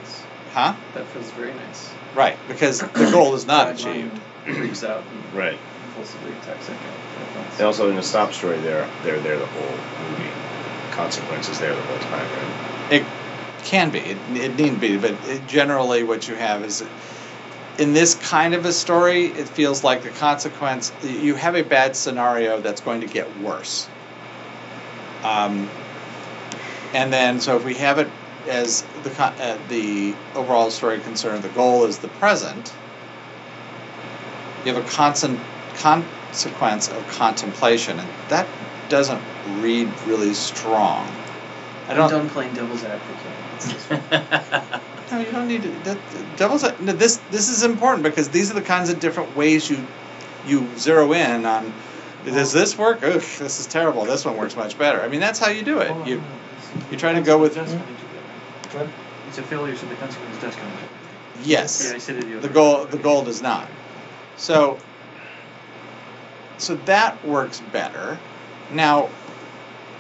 Huh? That feels very nice. Right, because the goal is not achieved. mind Freaks out and Right. impulsively attacks that guy. And also in the stop story, they're they're there the whole movie. Consequences there the whole time, right? It can be. It, it needn't be, but it, generally, what you have is, in this kind of a story, it feels like the consequence. You have a bad scenario that's going to get worse. Um, and then, so if we have it as the uh, the overall story concern, the goal is the present. You have a constant consequence of contemplation, and that doesn't read really strong. I I'm don't. done playing devil's advocate. It's just fun. No, you don't need to. That, devil's no, this. This is important because these are the kinds of different ways you you zero in on. Does this work? Ugh, this is terrible. This one works much better. I mean, that's how you do it. Oh, You you try to go with- What? It's a failure, so the consequence does come into yes. Yeah, I said it the the goal way. the goal does not. So so that works better. Now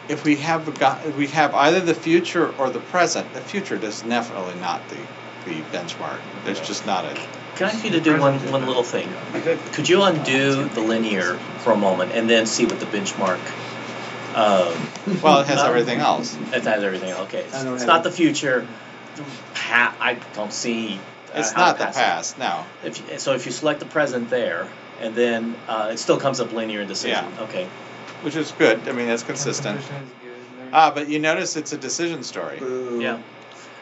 if we have got, if we have either the future or the present, the future is definitely not the the benchmark. There's just not a. Can I ask you to do one, one little thing? Could you undo the linear for a moment and then see what the benchmark? Um, Well, it has Um, everything else. it has everything. Okay, it's, don't it's not it. the future. Pa- I don't see. uh, It's how not the past- past. No. If you, so, if you select the present there, and then uh, it still comes up linear in decision. Yeah. Okay. which is good. I mean, that's consistent. Competition is good. Learn- Ah, but you notice it's a decision story. Yeah.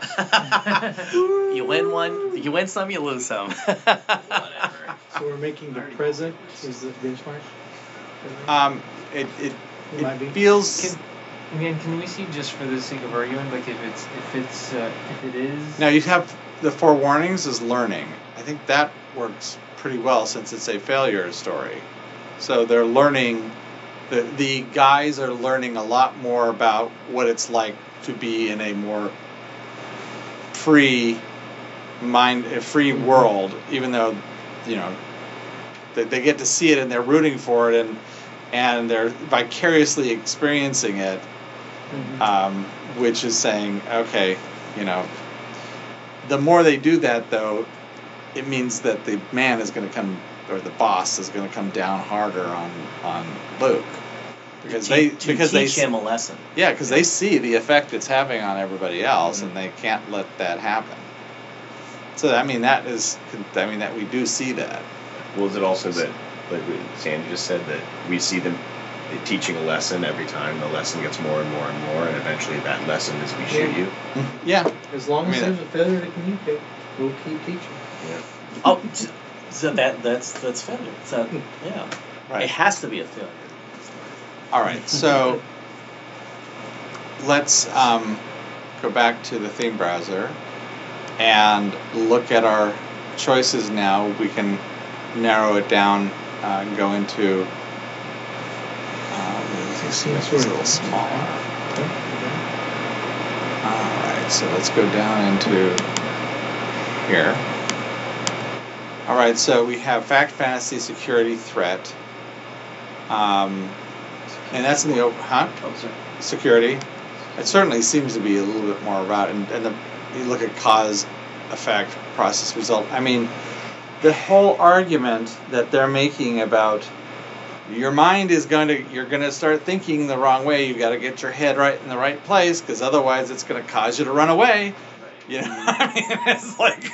you win one, you win some, you lose some. Whatever. So we're making the present is the benchmark? Um, it it, It might be. feels. Can, again, can we see just for the sake of argument, like if it's if it's uh, if it is Now you have the forewarnings is learning. I think that works pretty well since it's a failure story. So they're learning. The the guys are learning a lot more about what it's like to be in a more free mind, a free world. Even though, you know, they, they get to see it and they're rooting for it and and they're vicariously experiencing it um, which is saying, okay, you know, the more they do that, though, it means that the man is going to come, or the boss is going to come down harder on on Luke, because to, they to because they teach him a lesson. yeah because they see the effect it's having on everybody else, and they can't let that happen. So I mean that is I mean that we do see that. Well, is it also that, like what Sandy just said, that we see them teaching a lesson every time the lesson gets more and more and more, and eventually that lesson is we shoot you. Yeah, As long I as mean, there's a failure to communicate, we'll keep teaching. Yeah. Oh, so that that's that's failure. So yeah, right. it has to be a failure. All right, so let's um, go back to the theme browser and look at our choices now. We can narrow it down uh, and go into. Um, let's see, it's a little smaller. All right, so let's go down into here. All right, so we have fact, fantasy, security, threat. Um, and that's in the open, huh? Oh. Security. It certainly seems to be a little bit more about, and, and the, you look at cause, effect, process, result. I mean, the whole argument that they're making about your mind is going to, you're going to start thinking the wrong way. You've got to get your head right in the right place because otherwise it's going to cause you to run away. You know, I mean, it's like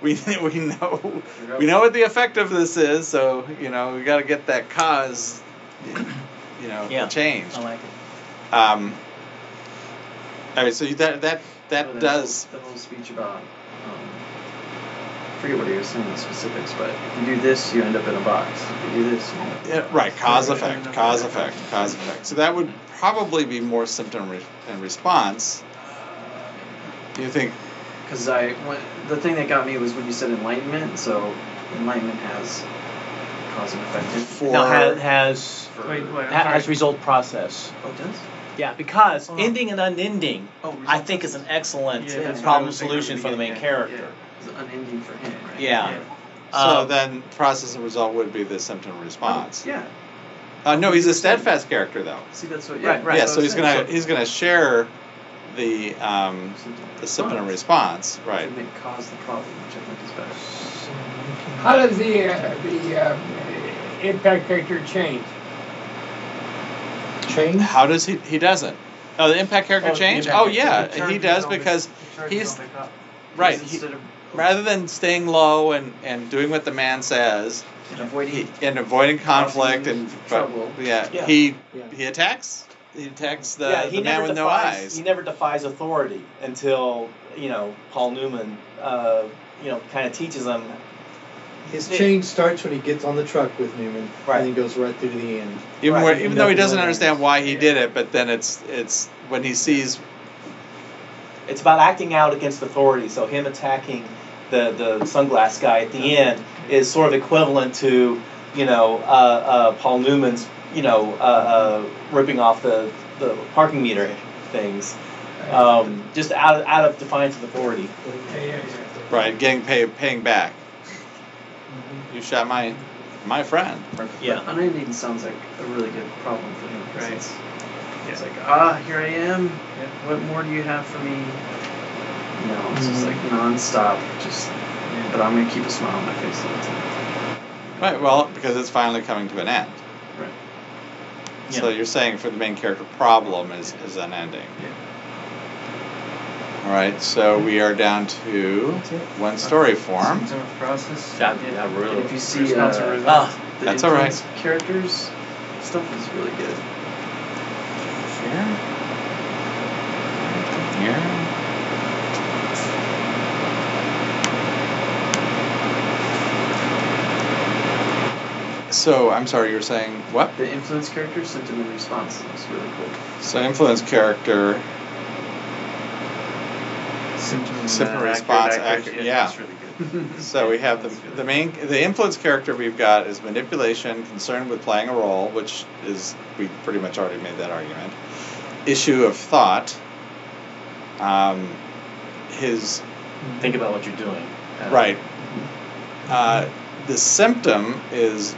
we we know we know what the effect of this is, so you know we got to get that cause, you know, Yeah. changed. I like it. Um, all right, so that that that Well, does whole, the whole speech about. Um, I forget what he was saying the specifics, but if you do this, you end up in a box. If you do this, you end up. yeah, right cause Right, effect, cause right. effect, cause effect. So that would probably be more symptom re- and response. Do you think? Because I when, the thing that got me was when you said enlightenment. So enlightenment has cause and effect. in- For- Now has has, for- Wait, wait, ha- has result process. Oh, it does. Yeah, because Hold on. ending and unending, Oh, I think is an excellent Yeah, that's what I problem solution for the the main beginning, character. It's unending for him, right? Yeah. So Um, then process and result would be the symptom and response. Yeah. Uh, no, he's a steadfast character though. See, that's what. Yeah. Right, right. yeah, that's so he's gonna saying. he's gonna share the um, the symptom and response, right? And make cause the problem, which I think is better. How does the uh, the um, impact character change? Change? How does he? He doesn't. Oh, the impact character Oh, change? impact oh yeah, he does because he's all the cop- right. Because He, of rather than staying low and, and doing what the man says and avoiding he, and avoiding conflict and trouble. yeah, Yeah. he Yeah. he attacks he attacks the, yeah, the man with defies, no eyes. He never defies authority until you know Paul Newman, uh, you know, kind of teaches him. His change starts when he gets on the truck with Newman Right. and then goes right through to the end. even Right. where, even though he doesn't understand why he Yeah. did it, but then it's it's when he sees It's about acting out against authority. So him attacking the the sunglass guy at the end is sort of equivalent to you know uh, uh, Paul Newman's you know uh, uh, ripping off the the parking meter things. Um, just out of, out of defiance of authority. Right getting pay, paying back. You shot my my friend. Yeah. Unending sounds like a really good problem for him. 'cause Right. It's- It's like, ah, here I am. What more do you have for me? You know, it's just like nonstop. Just, yeah. but I'm gonna keep a smile on my face all the time. Right. Well, because it's finally coming to an end. Right. So you're saying for the main character problem is is an ending. Yeah. All right. So we are down to one story form. Process. Yeah, yeah, really. And if you see Response uh. Ah, the That's all right. characters, stuff is really good. Here. Here. So I'm sorry, you were saying what? The influence characters, symptom and response is really cool. So influence character. Symptom, Symptom uh, response, accurate, accurate, accurate, yeah. That's really good. So we have the, the main the influence character we've got is manipulation, concerned with playing a role, which is we pretty much already made that argument. Issue of thought. Um, his Think about what you're doing. Uh, right. Uh, the symptom is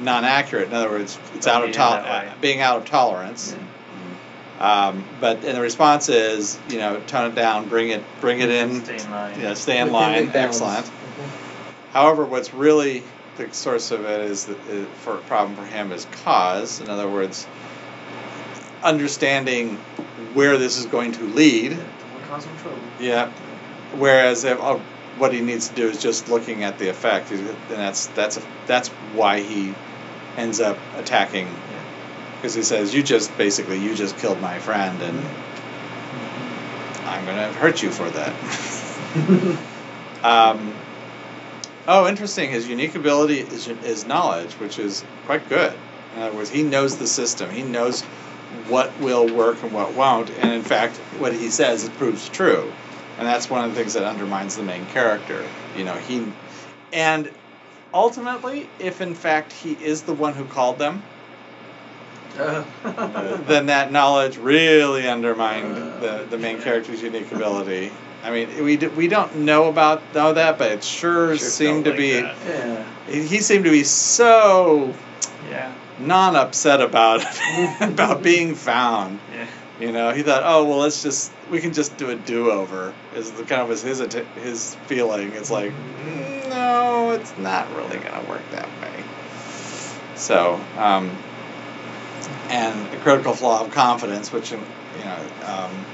non-accurate. In other words, it's out of Being tol- uh, being out of tolerance. Um, but and the response is, you know, tone it down, bring it, bring it in, Stay in line. yeah, stay in Within line. the balance. Excellent. However, what's really the source of it is the, uh, for problem for him is cause. In other words, understanding where this is going to lead. Don't cause him trouble. Yeah. Whereas if, uh, what he needs to do is just looking at the effect, and that's that's that's why he ends up attacking. Because he says, "You just basically you just killed my friend, and I'm gonna hurt you for that." um, oh, interesting. His unique ability is is knowledge, which is quite good. In other words, he knows the system. He knows what will work and what won't. And in fact, what he says it proves true. And that's one of the things that undermines the main character. You know, he and ultimately, if in fact he is the one who called them, Uh, then that knowledge really undermined the, the main character's unique ability. I mean, we, d- we don't know about know that, but it sure, Sure seemed to like be. yeah. He he seemed to be so Yeah. Non upset about it, about being found. Yeah. You know, he thought, oh well, let's just we can just do a do over. Is the kind of was his his feeling. It's like, "Mm, no, it's not really gonna work that way. So, um, and the critical flaw of confidence, which you know, um,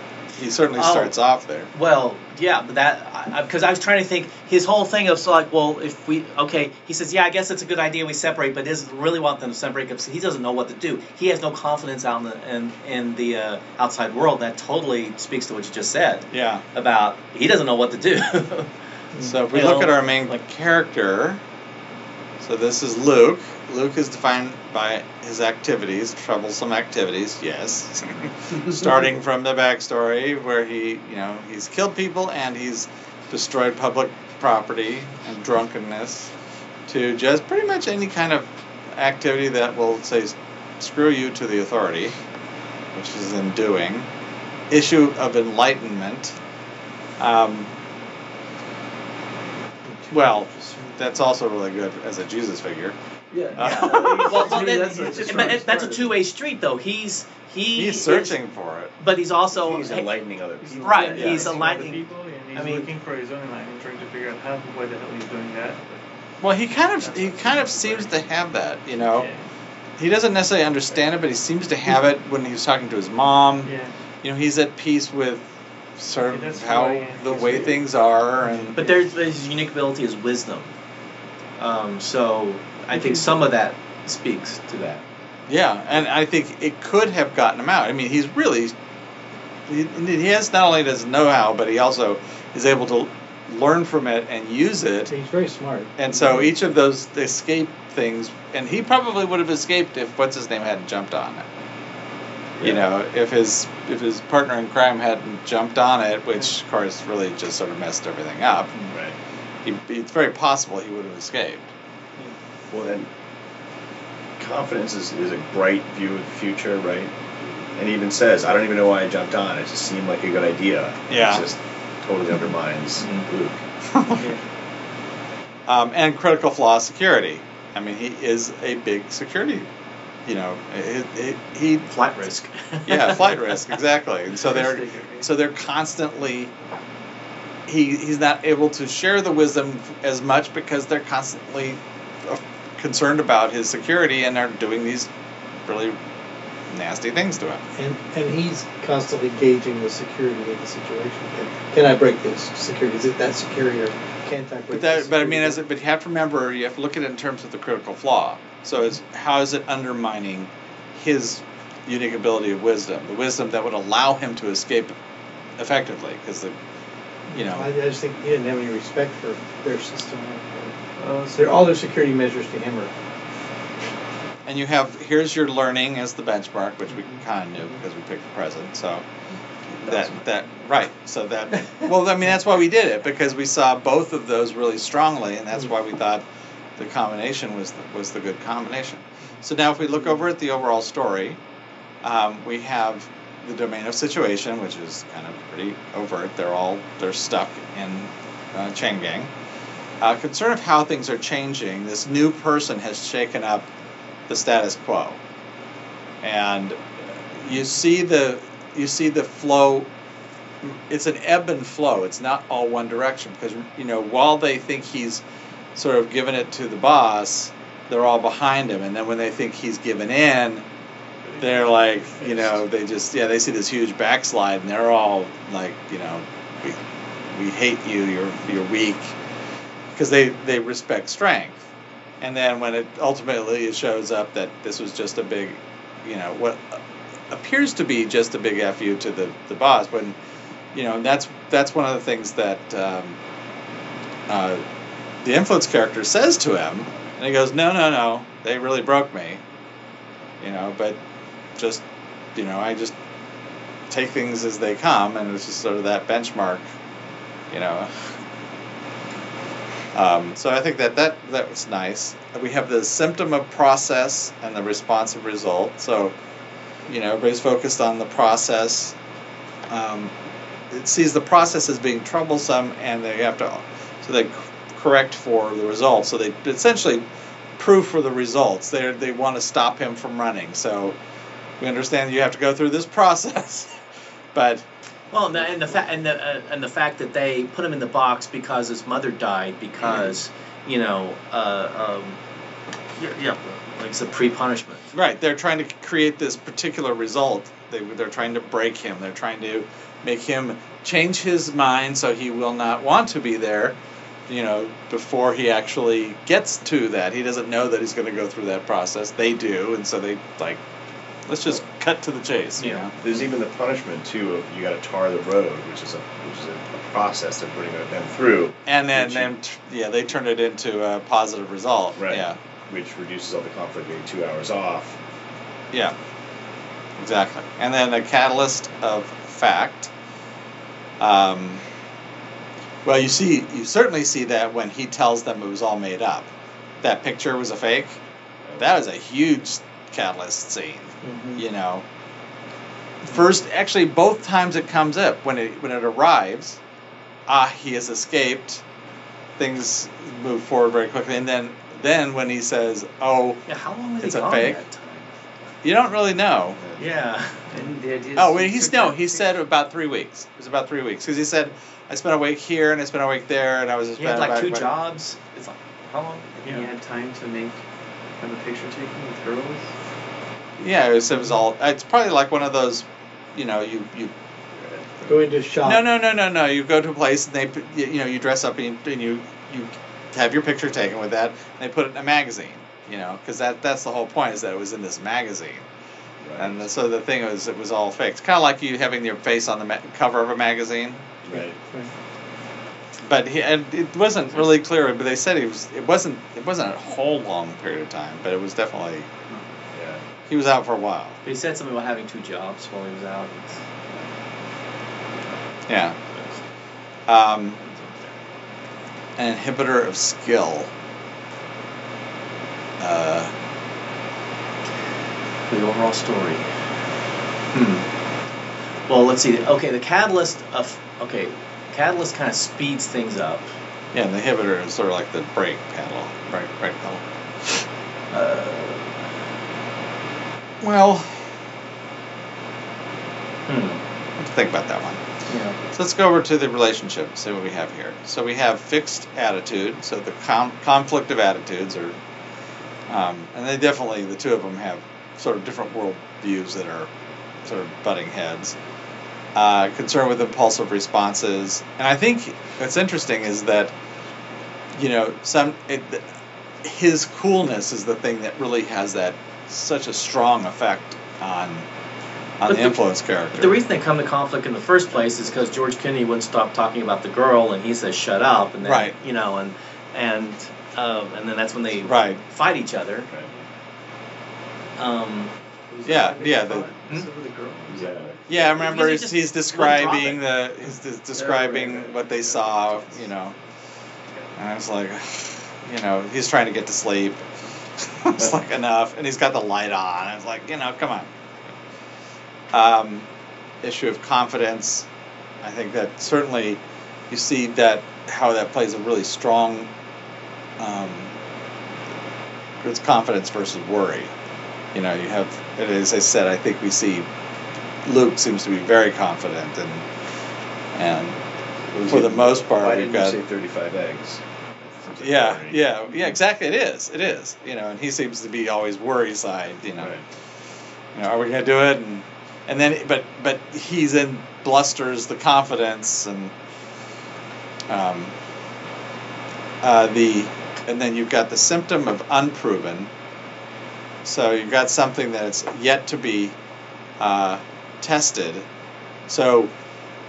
he certainly Oh. starts off there. Well, yeah, but that because I, was trying to think his whole thing of so like, well, if we okay, he says, yeah, I guess it's a good idea we separate, but doesn't really want them to separate because he doesn't know what to do. He has no confidence out in the in, in the uh, outside world. That totally speaks to what you just said Yeah. about he doesn't know what to do. So if we You look know, at our main like- character, so this is Luke. Luke is defined by his activities, troublesome activities, yes. Starting from the backstory where he, you know, he's killed people and he's destroyed public property and drunkenness, to just pretty much any kind of activity that will say, screw you to the authority, which is in doing. Issue of enlightenment. Um, well, that's also really good as a Jesus figure. Yeah. Uh, well, well, To then- that's what- but that's a two-way street, though. He's he He's is- searching for it. but he's also He's enlightening other people. Right, Yeah, he's Seeing enlightening. people, and he's I mean- looking for his own enlightenment, trying to figure out how, why the hell he's doing that. Well, he kind of he kind of seems to have that, you know. Yeah. He doesn't necessarily understand it, but he seems to have it when he's talking to his mom. Yeah. You know, he's at peace with sort of that's how why the he's way weird. things are, and But there's, his unique ability is wisdom. Um, so I think some of that speaks to that. yeah, and I think it could have gotten him out. I mean, he's really he, he has not only does know-how, but he also is able to learn from it and use it He's very smart. And so each of those escape things, and he probably would have escaped if what's his name hadn't jumped on it. You know, if his if his partner in crime hadn't jumped on it, which of course really just sort of messed everything up, Right. he, it's very possible he would have escaped. Well, then, confidence is, is a bright view of the future, right? And he even says, I don't even know why I jumped on. It just seemed like a good idea. Yeah. It just totally undermines Luke. Um, and critical flaw security. I mean, he is a big security you know, it, it, he Flight risk. yeah, flight risk exactly. And so they're so they're constantly he he's not able to share the wisdom as much because they're constantly concerned about his security and are doing these really nasty things to him. And and he's constantly gauging the security of the situation. Can, can I break this security? Is it that security or can't I break But this that, but I mean, as it, but you have to remember, you have to look at it in terms of the critical flaw. So it's how is it undermining his unique ability of wisdom, the wisdom that would allow him to escape effectively? Because the, you know, I, I just think he didn't have any respect for their system. Oh, They're, all their security measures to him and you have here's your learning as the benchmark, which we kind of knew because we picked the present. So that that right. So that well, I mean that's why we did it because we saw both of those really strongly, and that's why we thought the combination was the, was the good combination. So now if we look over at the overall story, um, we have the domain of situation, which is kind of pretty overt. They're all they're stuck in uh, chain gang. Uh, concern of how things are changing. This new person has shaken up the status quo, and you see the you see the flow. It's an ebb and flow. It's not all one direction because you know while they think he's sort of given it to the boss, they're all behind him, and then when they think he's given in, they're like you know they just yeah they see this huge backslide and they're all like you know we we hate you you're you're weak because they they respect strength. And then when it ultimately shows up that this was just a big you know what appears to be just a big fu to the the boss when you know and that's that's one of the things that um, uh, the influence character says to him and he goes no no no they really broke me. You know but just you know i just take things as they come and it's just sort of that benchmark you know um, so I think that, that that was nice. We have the symptom of process and the responsive result. So, you know, everybody's focused on the process. Um, it sees the process as being troublesome, and they have to, so they correct for the results. So they essentially prove for the results. They they want to stop him from running. So we understand you have to go through this process, but Well, and the and the, fa- and, the uh, and the fact that they put him in the box because his mother died because you know uh, um, yeah, yeah like it's a pre-punishment. Right, they're trying to create this particular result. They, they're trying to break him. They're trying to make him change his mind so he will not want to be there. You know, before he actually gets to that, he doesn't know that he's going to go through that process. They do, and so they like, let's just cut to the chase. You Yeah. know, There's even the punishment too of you got to tar the road, which is a which is a, process of putting them through, and then then yeah, they turned it into a positive result. Right. Yeah, which reduces all the conflict being two hours off. yeah, exactly. And then a catalyst of fact. Um, well, you see, you certainly see that when he tells them it was all made up. That picture was a fake. That was a huge catalyst scene. You know, first, actually, both times it comes up when it when it arrives, ah, he has escaped. Things move forward very quickly, and then then when he says, "Oh, Yeah, how long was It's he a gone fake. that time? you don't really know." Yeah. And the idea Oh, he wait, he's no. He said about three weeks. It was about three weeks because he said I spent a week here and I spent a week there and I was just He had like two jobs. It's like how long? and he had time to make have a picture taking with girls. Yeah, it was, it was all. It's probably like one of those, you know, you you. go into shop. No, no, no, no, no. You go to a place and they, put- you, you know, you dress up and you, and you you have your picture taken with that. And they put it in a magazine, you know, because that that's the whole point is that it was in this magazine. Right. And so the thing was, it was all fake. It's kind of like you having your face on the ma- cover of a magazine. Right. But he, and it wasn't really clear. But they said he was. It wasn't. It wasn't a whole long period of time. But it was definitely. Yeah. He was out for a while. He said something about having two jobs while he was out. Yeah. Um, an inhibitor of skill. Uh, The overall story. Hmm. Well, let's see. Okay, the catalyst of okay, catalyst kind of speeds things up. yeah, the inhibitor is sort of like the brake pedal, brake brake pedal. Uh, Well, Hmm. Have to think about that one. Yeah. So let's go over to the relationship see what we have here. So we have fixed attitude. So the con- conflict of attitudes are, um, and they definitely the two of them have sort of different world views that are sort of butting heads. Uh, concern with impulsive responses, and I think what's interesting is that, you know, some it, his coolness is the thing that really has that such a strong effect on on But the the- influence character. But the reason they come to conflict in the first place is because George Kennedy wouldn't stop talking about the girl, and he says "shut up," and then Right. you know, and and um, and then that's when they Right. fight each other. Um, Yeah, yeah, the- Is it with the girl? Yeah. Yeah, I remember he's, just he's describing the he's des- describing right, right. what they saw, you know, and I was like, you know, he's trying to get to sleep. it's like enough, and he's got the light on. I was like, you know, come on. Um, issue of confidence. I think that certainly you see that how that plays a really strong. Um, it's confidence versus worry. You know, you have, as I said, I think we see Luke seems to be very confident, and and for the most part, Why we've got you say 35 eggs? yeah, yeah, yeah, exactly. It is, it is. You know, and he seems to be always worry side. You know, Right. you know, are we gonna do it? And and then, but but he's in blusters the confidence and um, uh, the and then you've got the symptom of unproven. So you've got something that's yet to be uh, tested. So,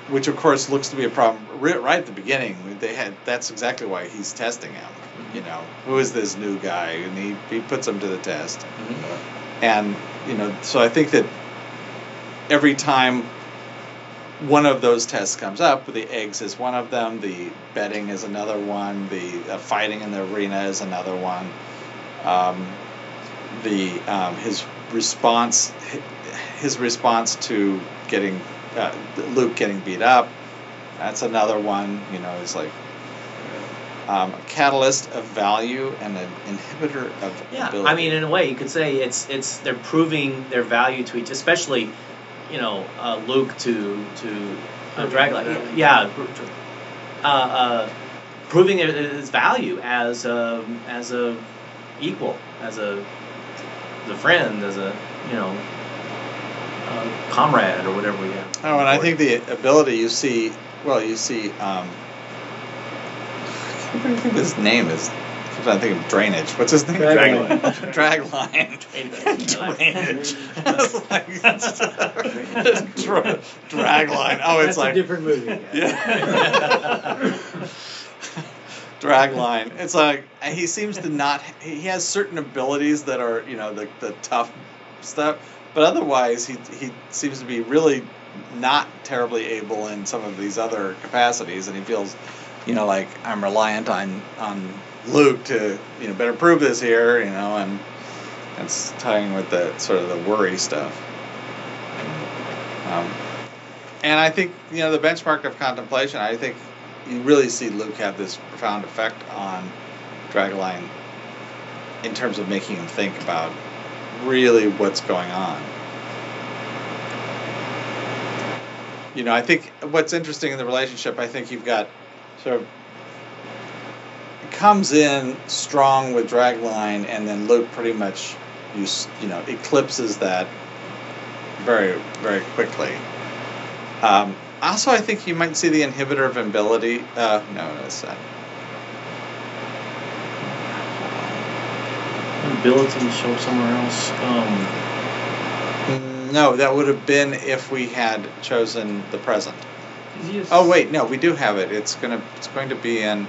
which of course looks to be a problem right at the beginning. They had that's exactly why he's testing him. You know, who is this new guy? And he he puts him to the test. And you know, so I think that every time one of those tests comes up, the eggs is one of them, the betting is another one, the uh, fighting in the arena is another one. Um, the um, his response, his response to getting uh, Luke getting beat up, that's another one. You know, it's like um, a catalyst of value and an inhibitor of yeah, ability. I mean, in a way, you could say it's it's they're proving their value to each, especially, you know, uh, Luke to to uh, Dragline. Yeah, uh, uh, proving their- his value as a as a equal, as a as a friend, as a you know, uh, comrade or whatever we have. Oh, and I think the ability you see, well, you see, um, I can't think his name is. I'm trying to think of drainage. What's his name? Dragline. Dragline. drainage. It's like dragline. Oh, it's That's like a different movie. yeah. Dragline. It's like he seems to not. He has certain abilities that are, you know, the the tough stuff, but otherwise he he seems to be really not terribly able in some of these other capacities, and he feels, you know, like I'm reliant on on Luke to you know better prove this here, you know, and it's tying with the sort of the worry stuff. Um, and I think you know the benchmark of contemplation. I think you really see Luke have this profound effect on Dragline in terms of making him think about really what's going on. You know, I think what's interesting in the relationship, I think you've got sort of comes in strong with Dragline, and then Luke pretty much you you know eclipses that very very quickly. Um, also, I think you might see the inhibitor of ability. Uh, no, no, it's not. To show somewhere else. Um, Mm, No, that would have been if we had chosen the present. A Oh wait, no, we do have it. It's gonna it's going to be in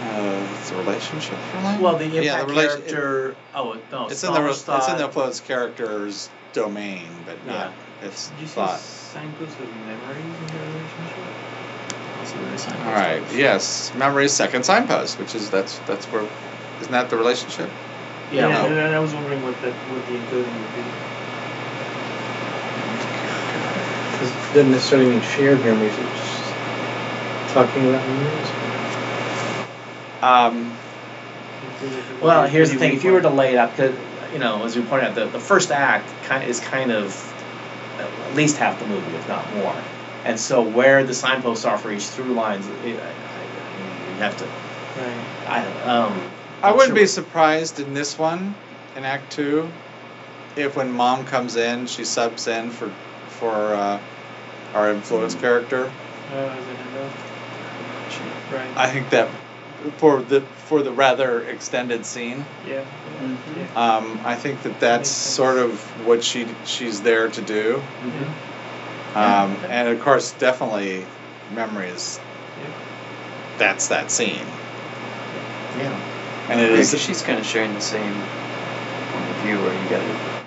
uh, a relationship for well, the impact yeah, the relation- character. oh no, It's in the re- it's in the thought- character's domain, but not it's Did you see thought. of memories in your relationship? Also, there is All signpost. Yes, memory's second signpost, which is that's that's where isn't that the relationship? Yeah. No. and I was wondering what that what the encoding would be. Because it doesn't necessarily mean shared memories. It's just talking about memories. Um, Well, here's the thing: if you were to lay it out, 'cause, you know, as we pointed out, the, the first act kind is kind of at least half the movie, if not more. And so where the signposts are for each through lines, I, I, I mean, you have to. Right. I don't. Um, I wouldn't sure be surprised in this one, in Act Two, if when Mom comes in, she subs in for for uh, our influence character. Oh, is it enough? Right. I think that for the for the rather extended scene, Yeah. Mhm. um, I think that that's Makes sort of what she she's there to do. Mm-hmm. Um, and of course, definitely, memories. Yeah. That's that scene, Yeah. And it is. Yeah, is 'cause she's kind of sharing the same point of view where you gotta.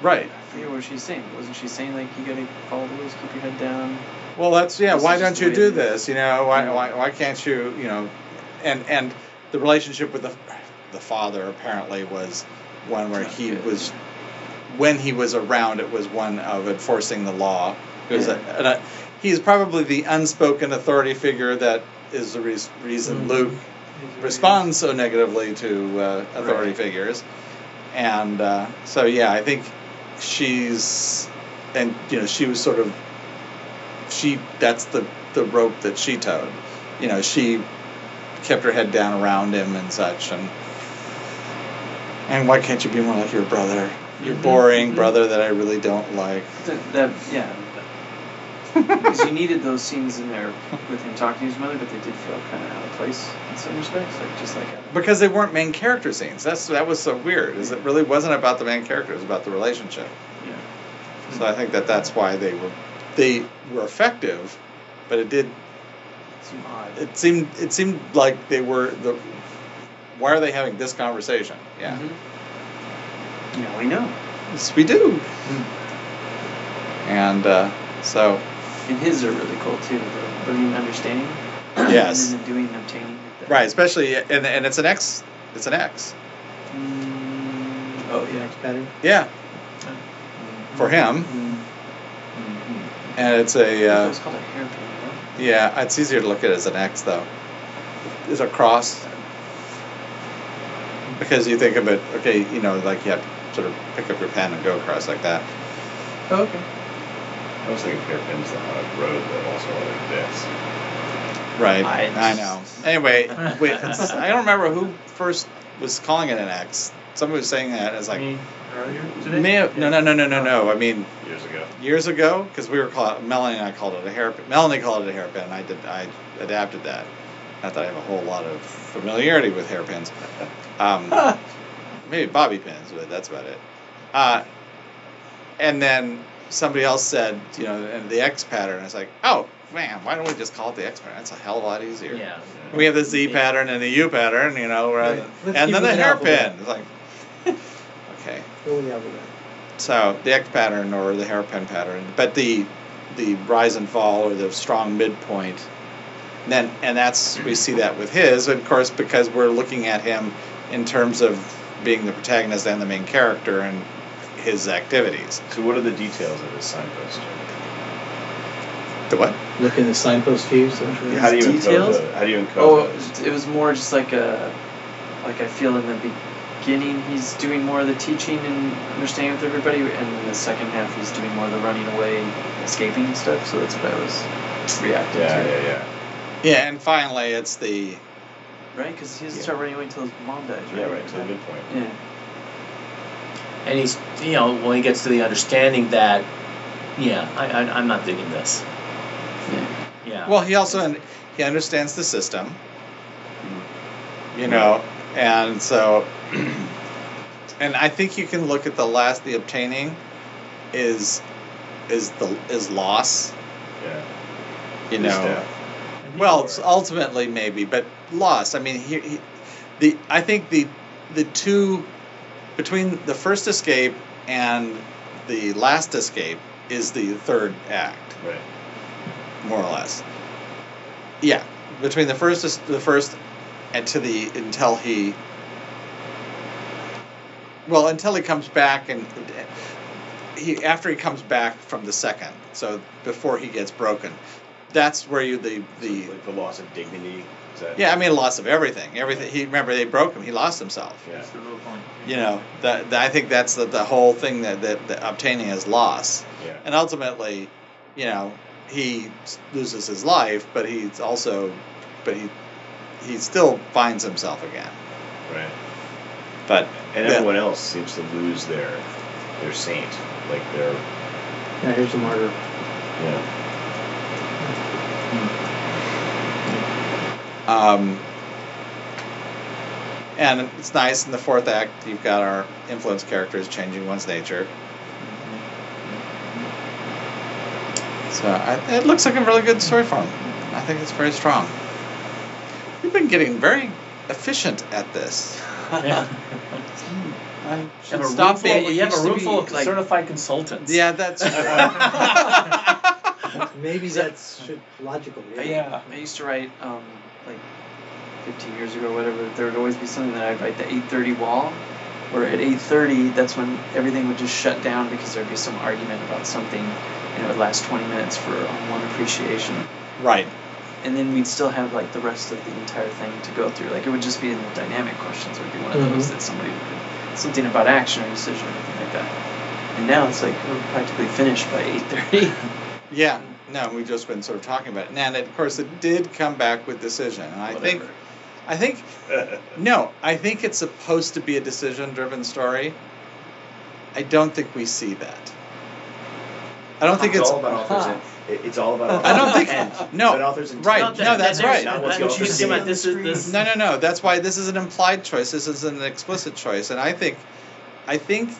right. I forget what she's saying. Wasn't she saying like you gotta follow the rules, keep your head down? Well, that's yeah. This Why don't you do this? You know, why, Yeah. why why can't you? You know, and and the relationship with the the father apparently was one where he Good. was when he was around. It was one of enforcing the law. It was Yeah. and a, he's probably the unspoken authority figure that is the re- reason Mhm. Luke responds so negatively to uh, authority Right. figures, and uh, so yeah, I think she's and you know she was sort of she that's the the rope that she towed. You know, she kept her head down around him and such, and and why can't you be more like your brother? Your Mhm, boring mhm. brother that I really don't like. That, that yeah. Because you needed those scenes in there with him talking to his mother, but they did feel kind of out of place in some respects, like just like. Adam. because they weren't main character scenes. That's that was so weird. Is it really wasn't about the main character? It was about the relationship. Yeah. So I think that that's why they were they were effective, but it did Seem odd. it seemed it seemed like they were the why are they having this conversation? Yeah, Mhm. Now we know. yes, we do. And uh, so And his are really cool too. The brilliant understanding. Yes. and then the doing, obtaining. like that. right, especially and and it's an X. It's an X. Mm, oh yeah. Next pattern. Yeah, for him, Mm-hmm. and it's a it uh, was called a hairpin. Right? yeah. It's easier to look at it as an X though. Is a cross because you think of it. Okay, you know, like you have to sort of pick up your pen and go across like that. Oh, okay. I was thinking hairpins on a road that also had this. Right. I- I, know. Anyway, wait, I don't remember who first was calling it an X. Somebody was saying that as like Me earlier today. may have, no no no no no no. I mean Years ago. years ago because we were called Melanie and I called it a hairpin. Melanie called it a hairpin. and I did I adapted that. Not that I have a whole lot of familiarity with hairpins. Um, maybe bobby pins, but that's about it. Uh, and then somebody else said, you know, and the X pattern. It's like, oh man, why don't we just call it the X pattern? That's a hell of a lot easier. Yeah. We have the Z pattern and the U pattern, you know, Right. And then the hairpin. It's like, okay. Go with the alphabet. So the X pattern or the hairpin pattern, but the the rise and fall or the strong midpoint. Then and that's we see that with his, and of course, because we're looking at him in terms of being the protagonist and the main character and his activities. So what are the details of his signpost? The what? Look in the signpost views. don't? How do you Details? encode the, How do you encode Oh, those? it was more just like a, like I feel in the beginning he's doing more of the teaching and understanding with everybody, and in the second half he's doing more of the running away, escaping and stuff. So that's what I was reacting Yeah, to. yeah, yeah. Yeah, Yeah, and finally, it's the Right? Because he doesn't Yeah. start running away until his mom dies. Right? Yeah, right, to the midpoint. Yeah. And he's, you know, when he gets to the understanding that, yeah, I, I, I'm not digging this. Yeah. Yeah. well. He also he understands the system. You know, and so, and I think you can look at the last the obtaining is is the is loss. Yeah. You know, well, it's ultimately maybe, but loss. I mean, he, he the I think the the two between the first escape and the last escape is the third act. Right. more or less. Yeah, between the first the first and to the until he well until he comes back and he after he comes back from the second so before he gets broken that's where you the the like the loss of dignity. Is Yeah, I mean, loss of everything. Everything. He remember they broke him. He lost himself. Yeah. That's the real point. You know, that, that- I think that's the, the whole thing that, that, that obtaining is loss, Yeah. and ultimately, you know, he loses his life, but he's also, but he, he still finds himself again. Right. But And Yeah. everyone else seems to lose their their saint, like their Yeah, here's the martyr. yeah. Um, and it's nice in the fourth act, you've got our influence characters changing one's nature. So I, it looks like a really good story form. I think it's very strong. We've been getting very efficient at this. Yeah. I should have a room stop full, being. you have a used room full of like- certified consultants. Yeah, that's. Maybe that's should logical. I, Yeah. I used to write um, like 15 years ago or whatever. There would always be something that I'd write the 8:30 wall, where at 8:30 that's when everything would just shut down because there'd be some argument about something, and it would last 20 minutes for um, one appreciation, right. and then we'd still have like the rest of the entire thing to go through. Like it would just be in the dynamic questions. Would be one of Mhm. those that somebody would, something about action or decision or anything like that. And now it's like we're practically finished by 8:30. Yeah. No, we've just been sort of talking about it. And of course, it did come back with decision. And I think, I think, no, I think it's supposed to be a decision-driven story. I don't think we see that. I don't think it's it's. all about authors. And, it's all about. I don't authors' think- intent. no, authors' intent. right, No, no, that's that- right. Not what That's you see see. This is this. No, no, no. That's why this is an implied choice. This is an explicit choice, and I think, I think,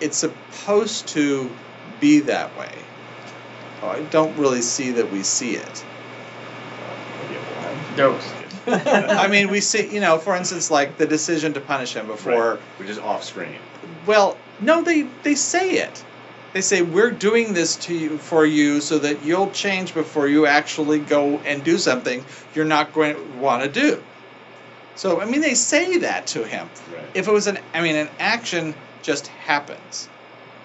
it's supposed to be that way. I don't really see that we see it. No. I mean, we see, you know, for instance, like the decision to punish him before. Right. which is off screen. Well, no, they they say it. They say we're doing this to you for you so that you'll change before you actually go and do something you're not going to want to do. So I mean, they say that to him. Right. If it was an, I mean, an action just happens.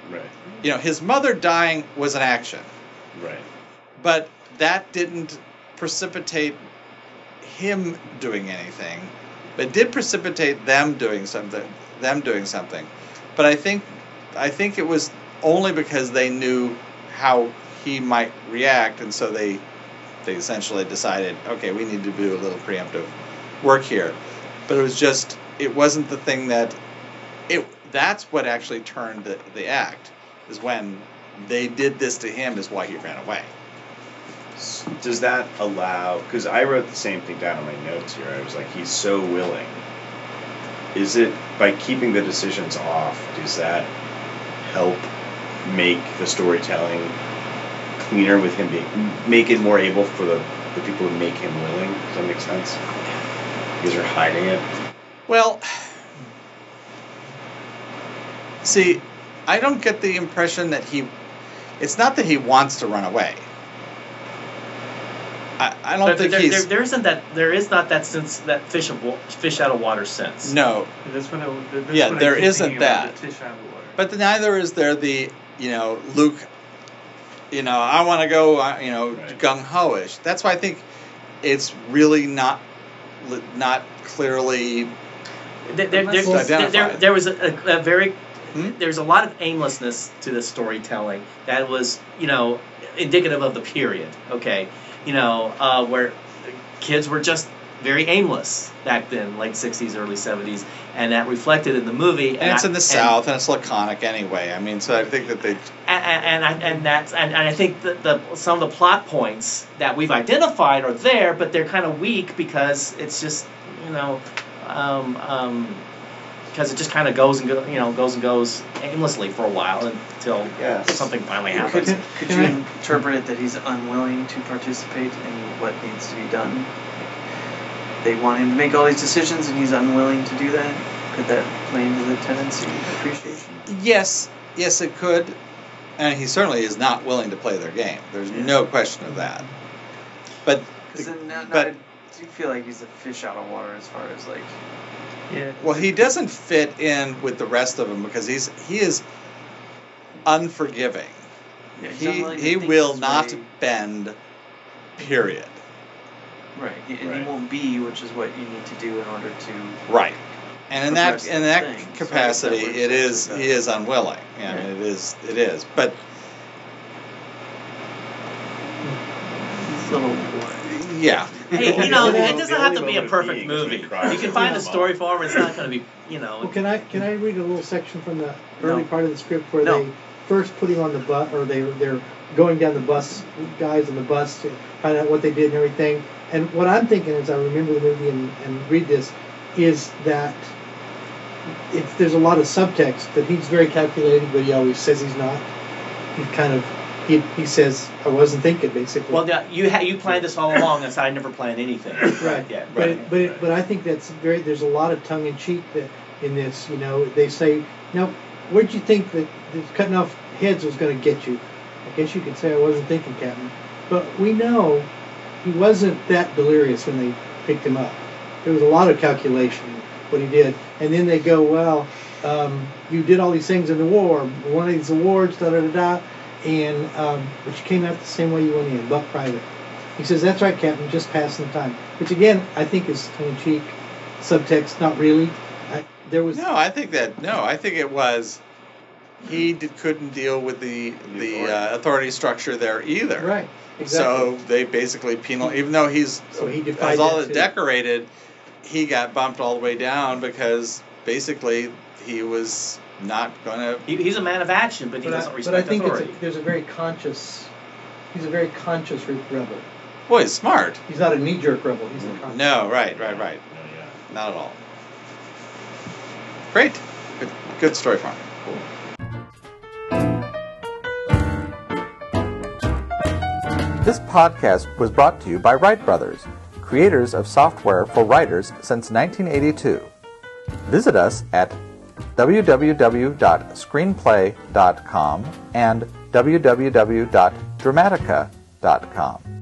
Right. You know, his mother dying was an action, Right. but that didn't precipitate him doing anything. But did precipitate them doing something. Them doing something. But I think, I think it was only because they knew how he might react, and so they, they essentially decided, okay, we need to do a little preemptive work here. But it was just, it wasn't the thing that, it. That's what actually turned the, the act, is when they did this to him, is why he ran away. Does that allow? Because I wrote the same thing down in my notes here. I was like, he's so willing. Is it by keeping the decisions off? Does that help make the storytelling cleaner with him being make it more able for the, the people who make him willing? Does that make sense? Because you're hiding it. Well, see, I don't get the impression that he. It's not that he wants to run away. I, I don't But think there, he's. there, there isn't that. There is not that sense. That fish of fish out of water sense. no, That's what I, that's Yeah, what I there keep isn't that. the fish out of the water. but neither is there the you know Luke. You know, I want to go. uh, You know, Right. gung ho-ish. That's why I think it's really not not clearly. There, there, there, there, there, there was a, a, a very Hmm? there's a lot of aimlessness to the storytelling that was you know indicative of the period. Okay, you know uh, where kids were just very aimless back then, late '60s, early '70s, and that reflected in the movie. And it's I- in the South, and it's laconic anyway. I mean, so I think that they. and and, and, and that's and, and I think that the some of the plot points that we've identified are there, but they're kind of weak because it's just you know, um, um, because it just kind of goes and go, you know goes and goes aimlessly for a while until Yeah. something finally happens. could you interpret it that he's unwilling to participate in what needs to be done? Like, they want him to make all these decisions and he's unwilling to do that? Could that play into the tendency of appreciation? Yes, yes, it could, and he certainly is not willing to play their game. There's Yeah. no question of that. But Because then now, now but- I do feel like he's a fish out of water as far as like. Yeah. well, he doesn't fit in with the rest of them because he's he is unforgiving. Yeah, He unwilling to he will not way- bend. Period. Right, and Right. he won't be, which is what you need to do in order to. Right. And in that in that thing. So capacity, that it is he is unwilling. I mean, it is it is. But He's a little. Yeah, Hey, you know, it doesn't have to be a perfect being is when he movie. You can find a story mom. for him. It's not going to be, you know. Well, can I can I read a little section from the early No. part of the script where No. they first put him on the bus, or they they're going down the bus, guys on the bus to find out what they did and everything. And what I'm thinking as I remember the movie and, and read this is that if there's a lot of subtext that he's very calculated, but he always says he's not. He kind of he, he says I wasn't thinking basically. Well, yeah, you ha- you planned this all along, and so I never planned anything. Right. Yeah. But it, but it, but I think that's very. There's a lot of tongue in cheek that in this. You know, they say, "Now, where'd you think that, that cutting off heads was going to get you?" I guess you could say I wasn't thinking, Captain. But we know he wasn't that delirious when they picked him up. There was a lot of calculation in what he did, and then they go, "Well, um, you did all these things in the war, one of these awards, da da da da." And um, but you came out the same way you went in, buck private. He says, "That's right, Captain. Just passing the time." Which again, I think is tongue in cheek, subtext. Not really. I, there was no, I think that no, I think it was he did, couldn't deal with the the authority. uh, authority structure there either. right. Exactly. So they basically penal, even though he's So he defied as all that that decorated, he got bumped all the way down because basically he was not going to. He, he's a man of action, but he but, I, doesn't but respect I think authority. it's a, there's a very conscious. He's a very conscious re- rebel. Boy, he's smart. He's not a knee-jerk rebel. He's a conscious. No, right, right, right. No, yeah. Not at all. Great, good, good story, Frank. Cool. This podcast was brought to you by Write Brothers, creators of software for writers since 1982. Visit us at www.screenplay.com and www.dramatica.com.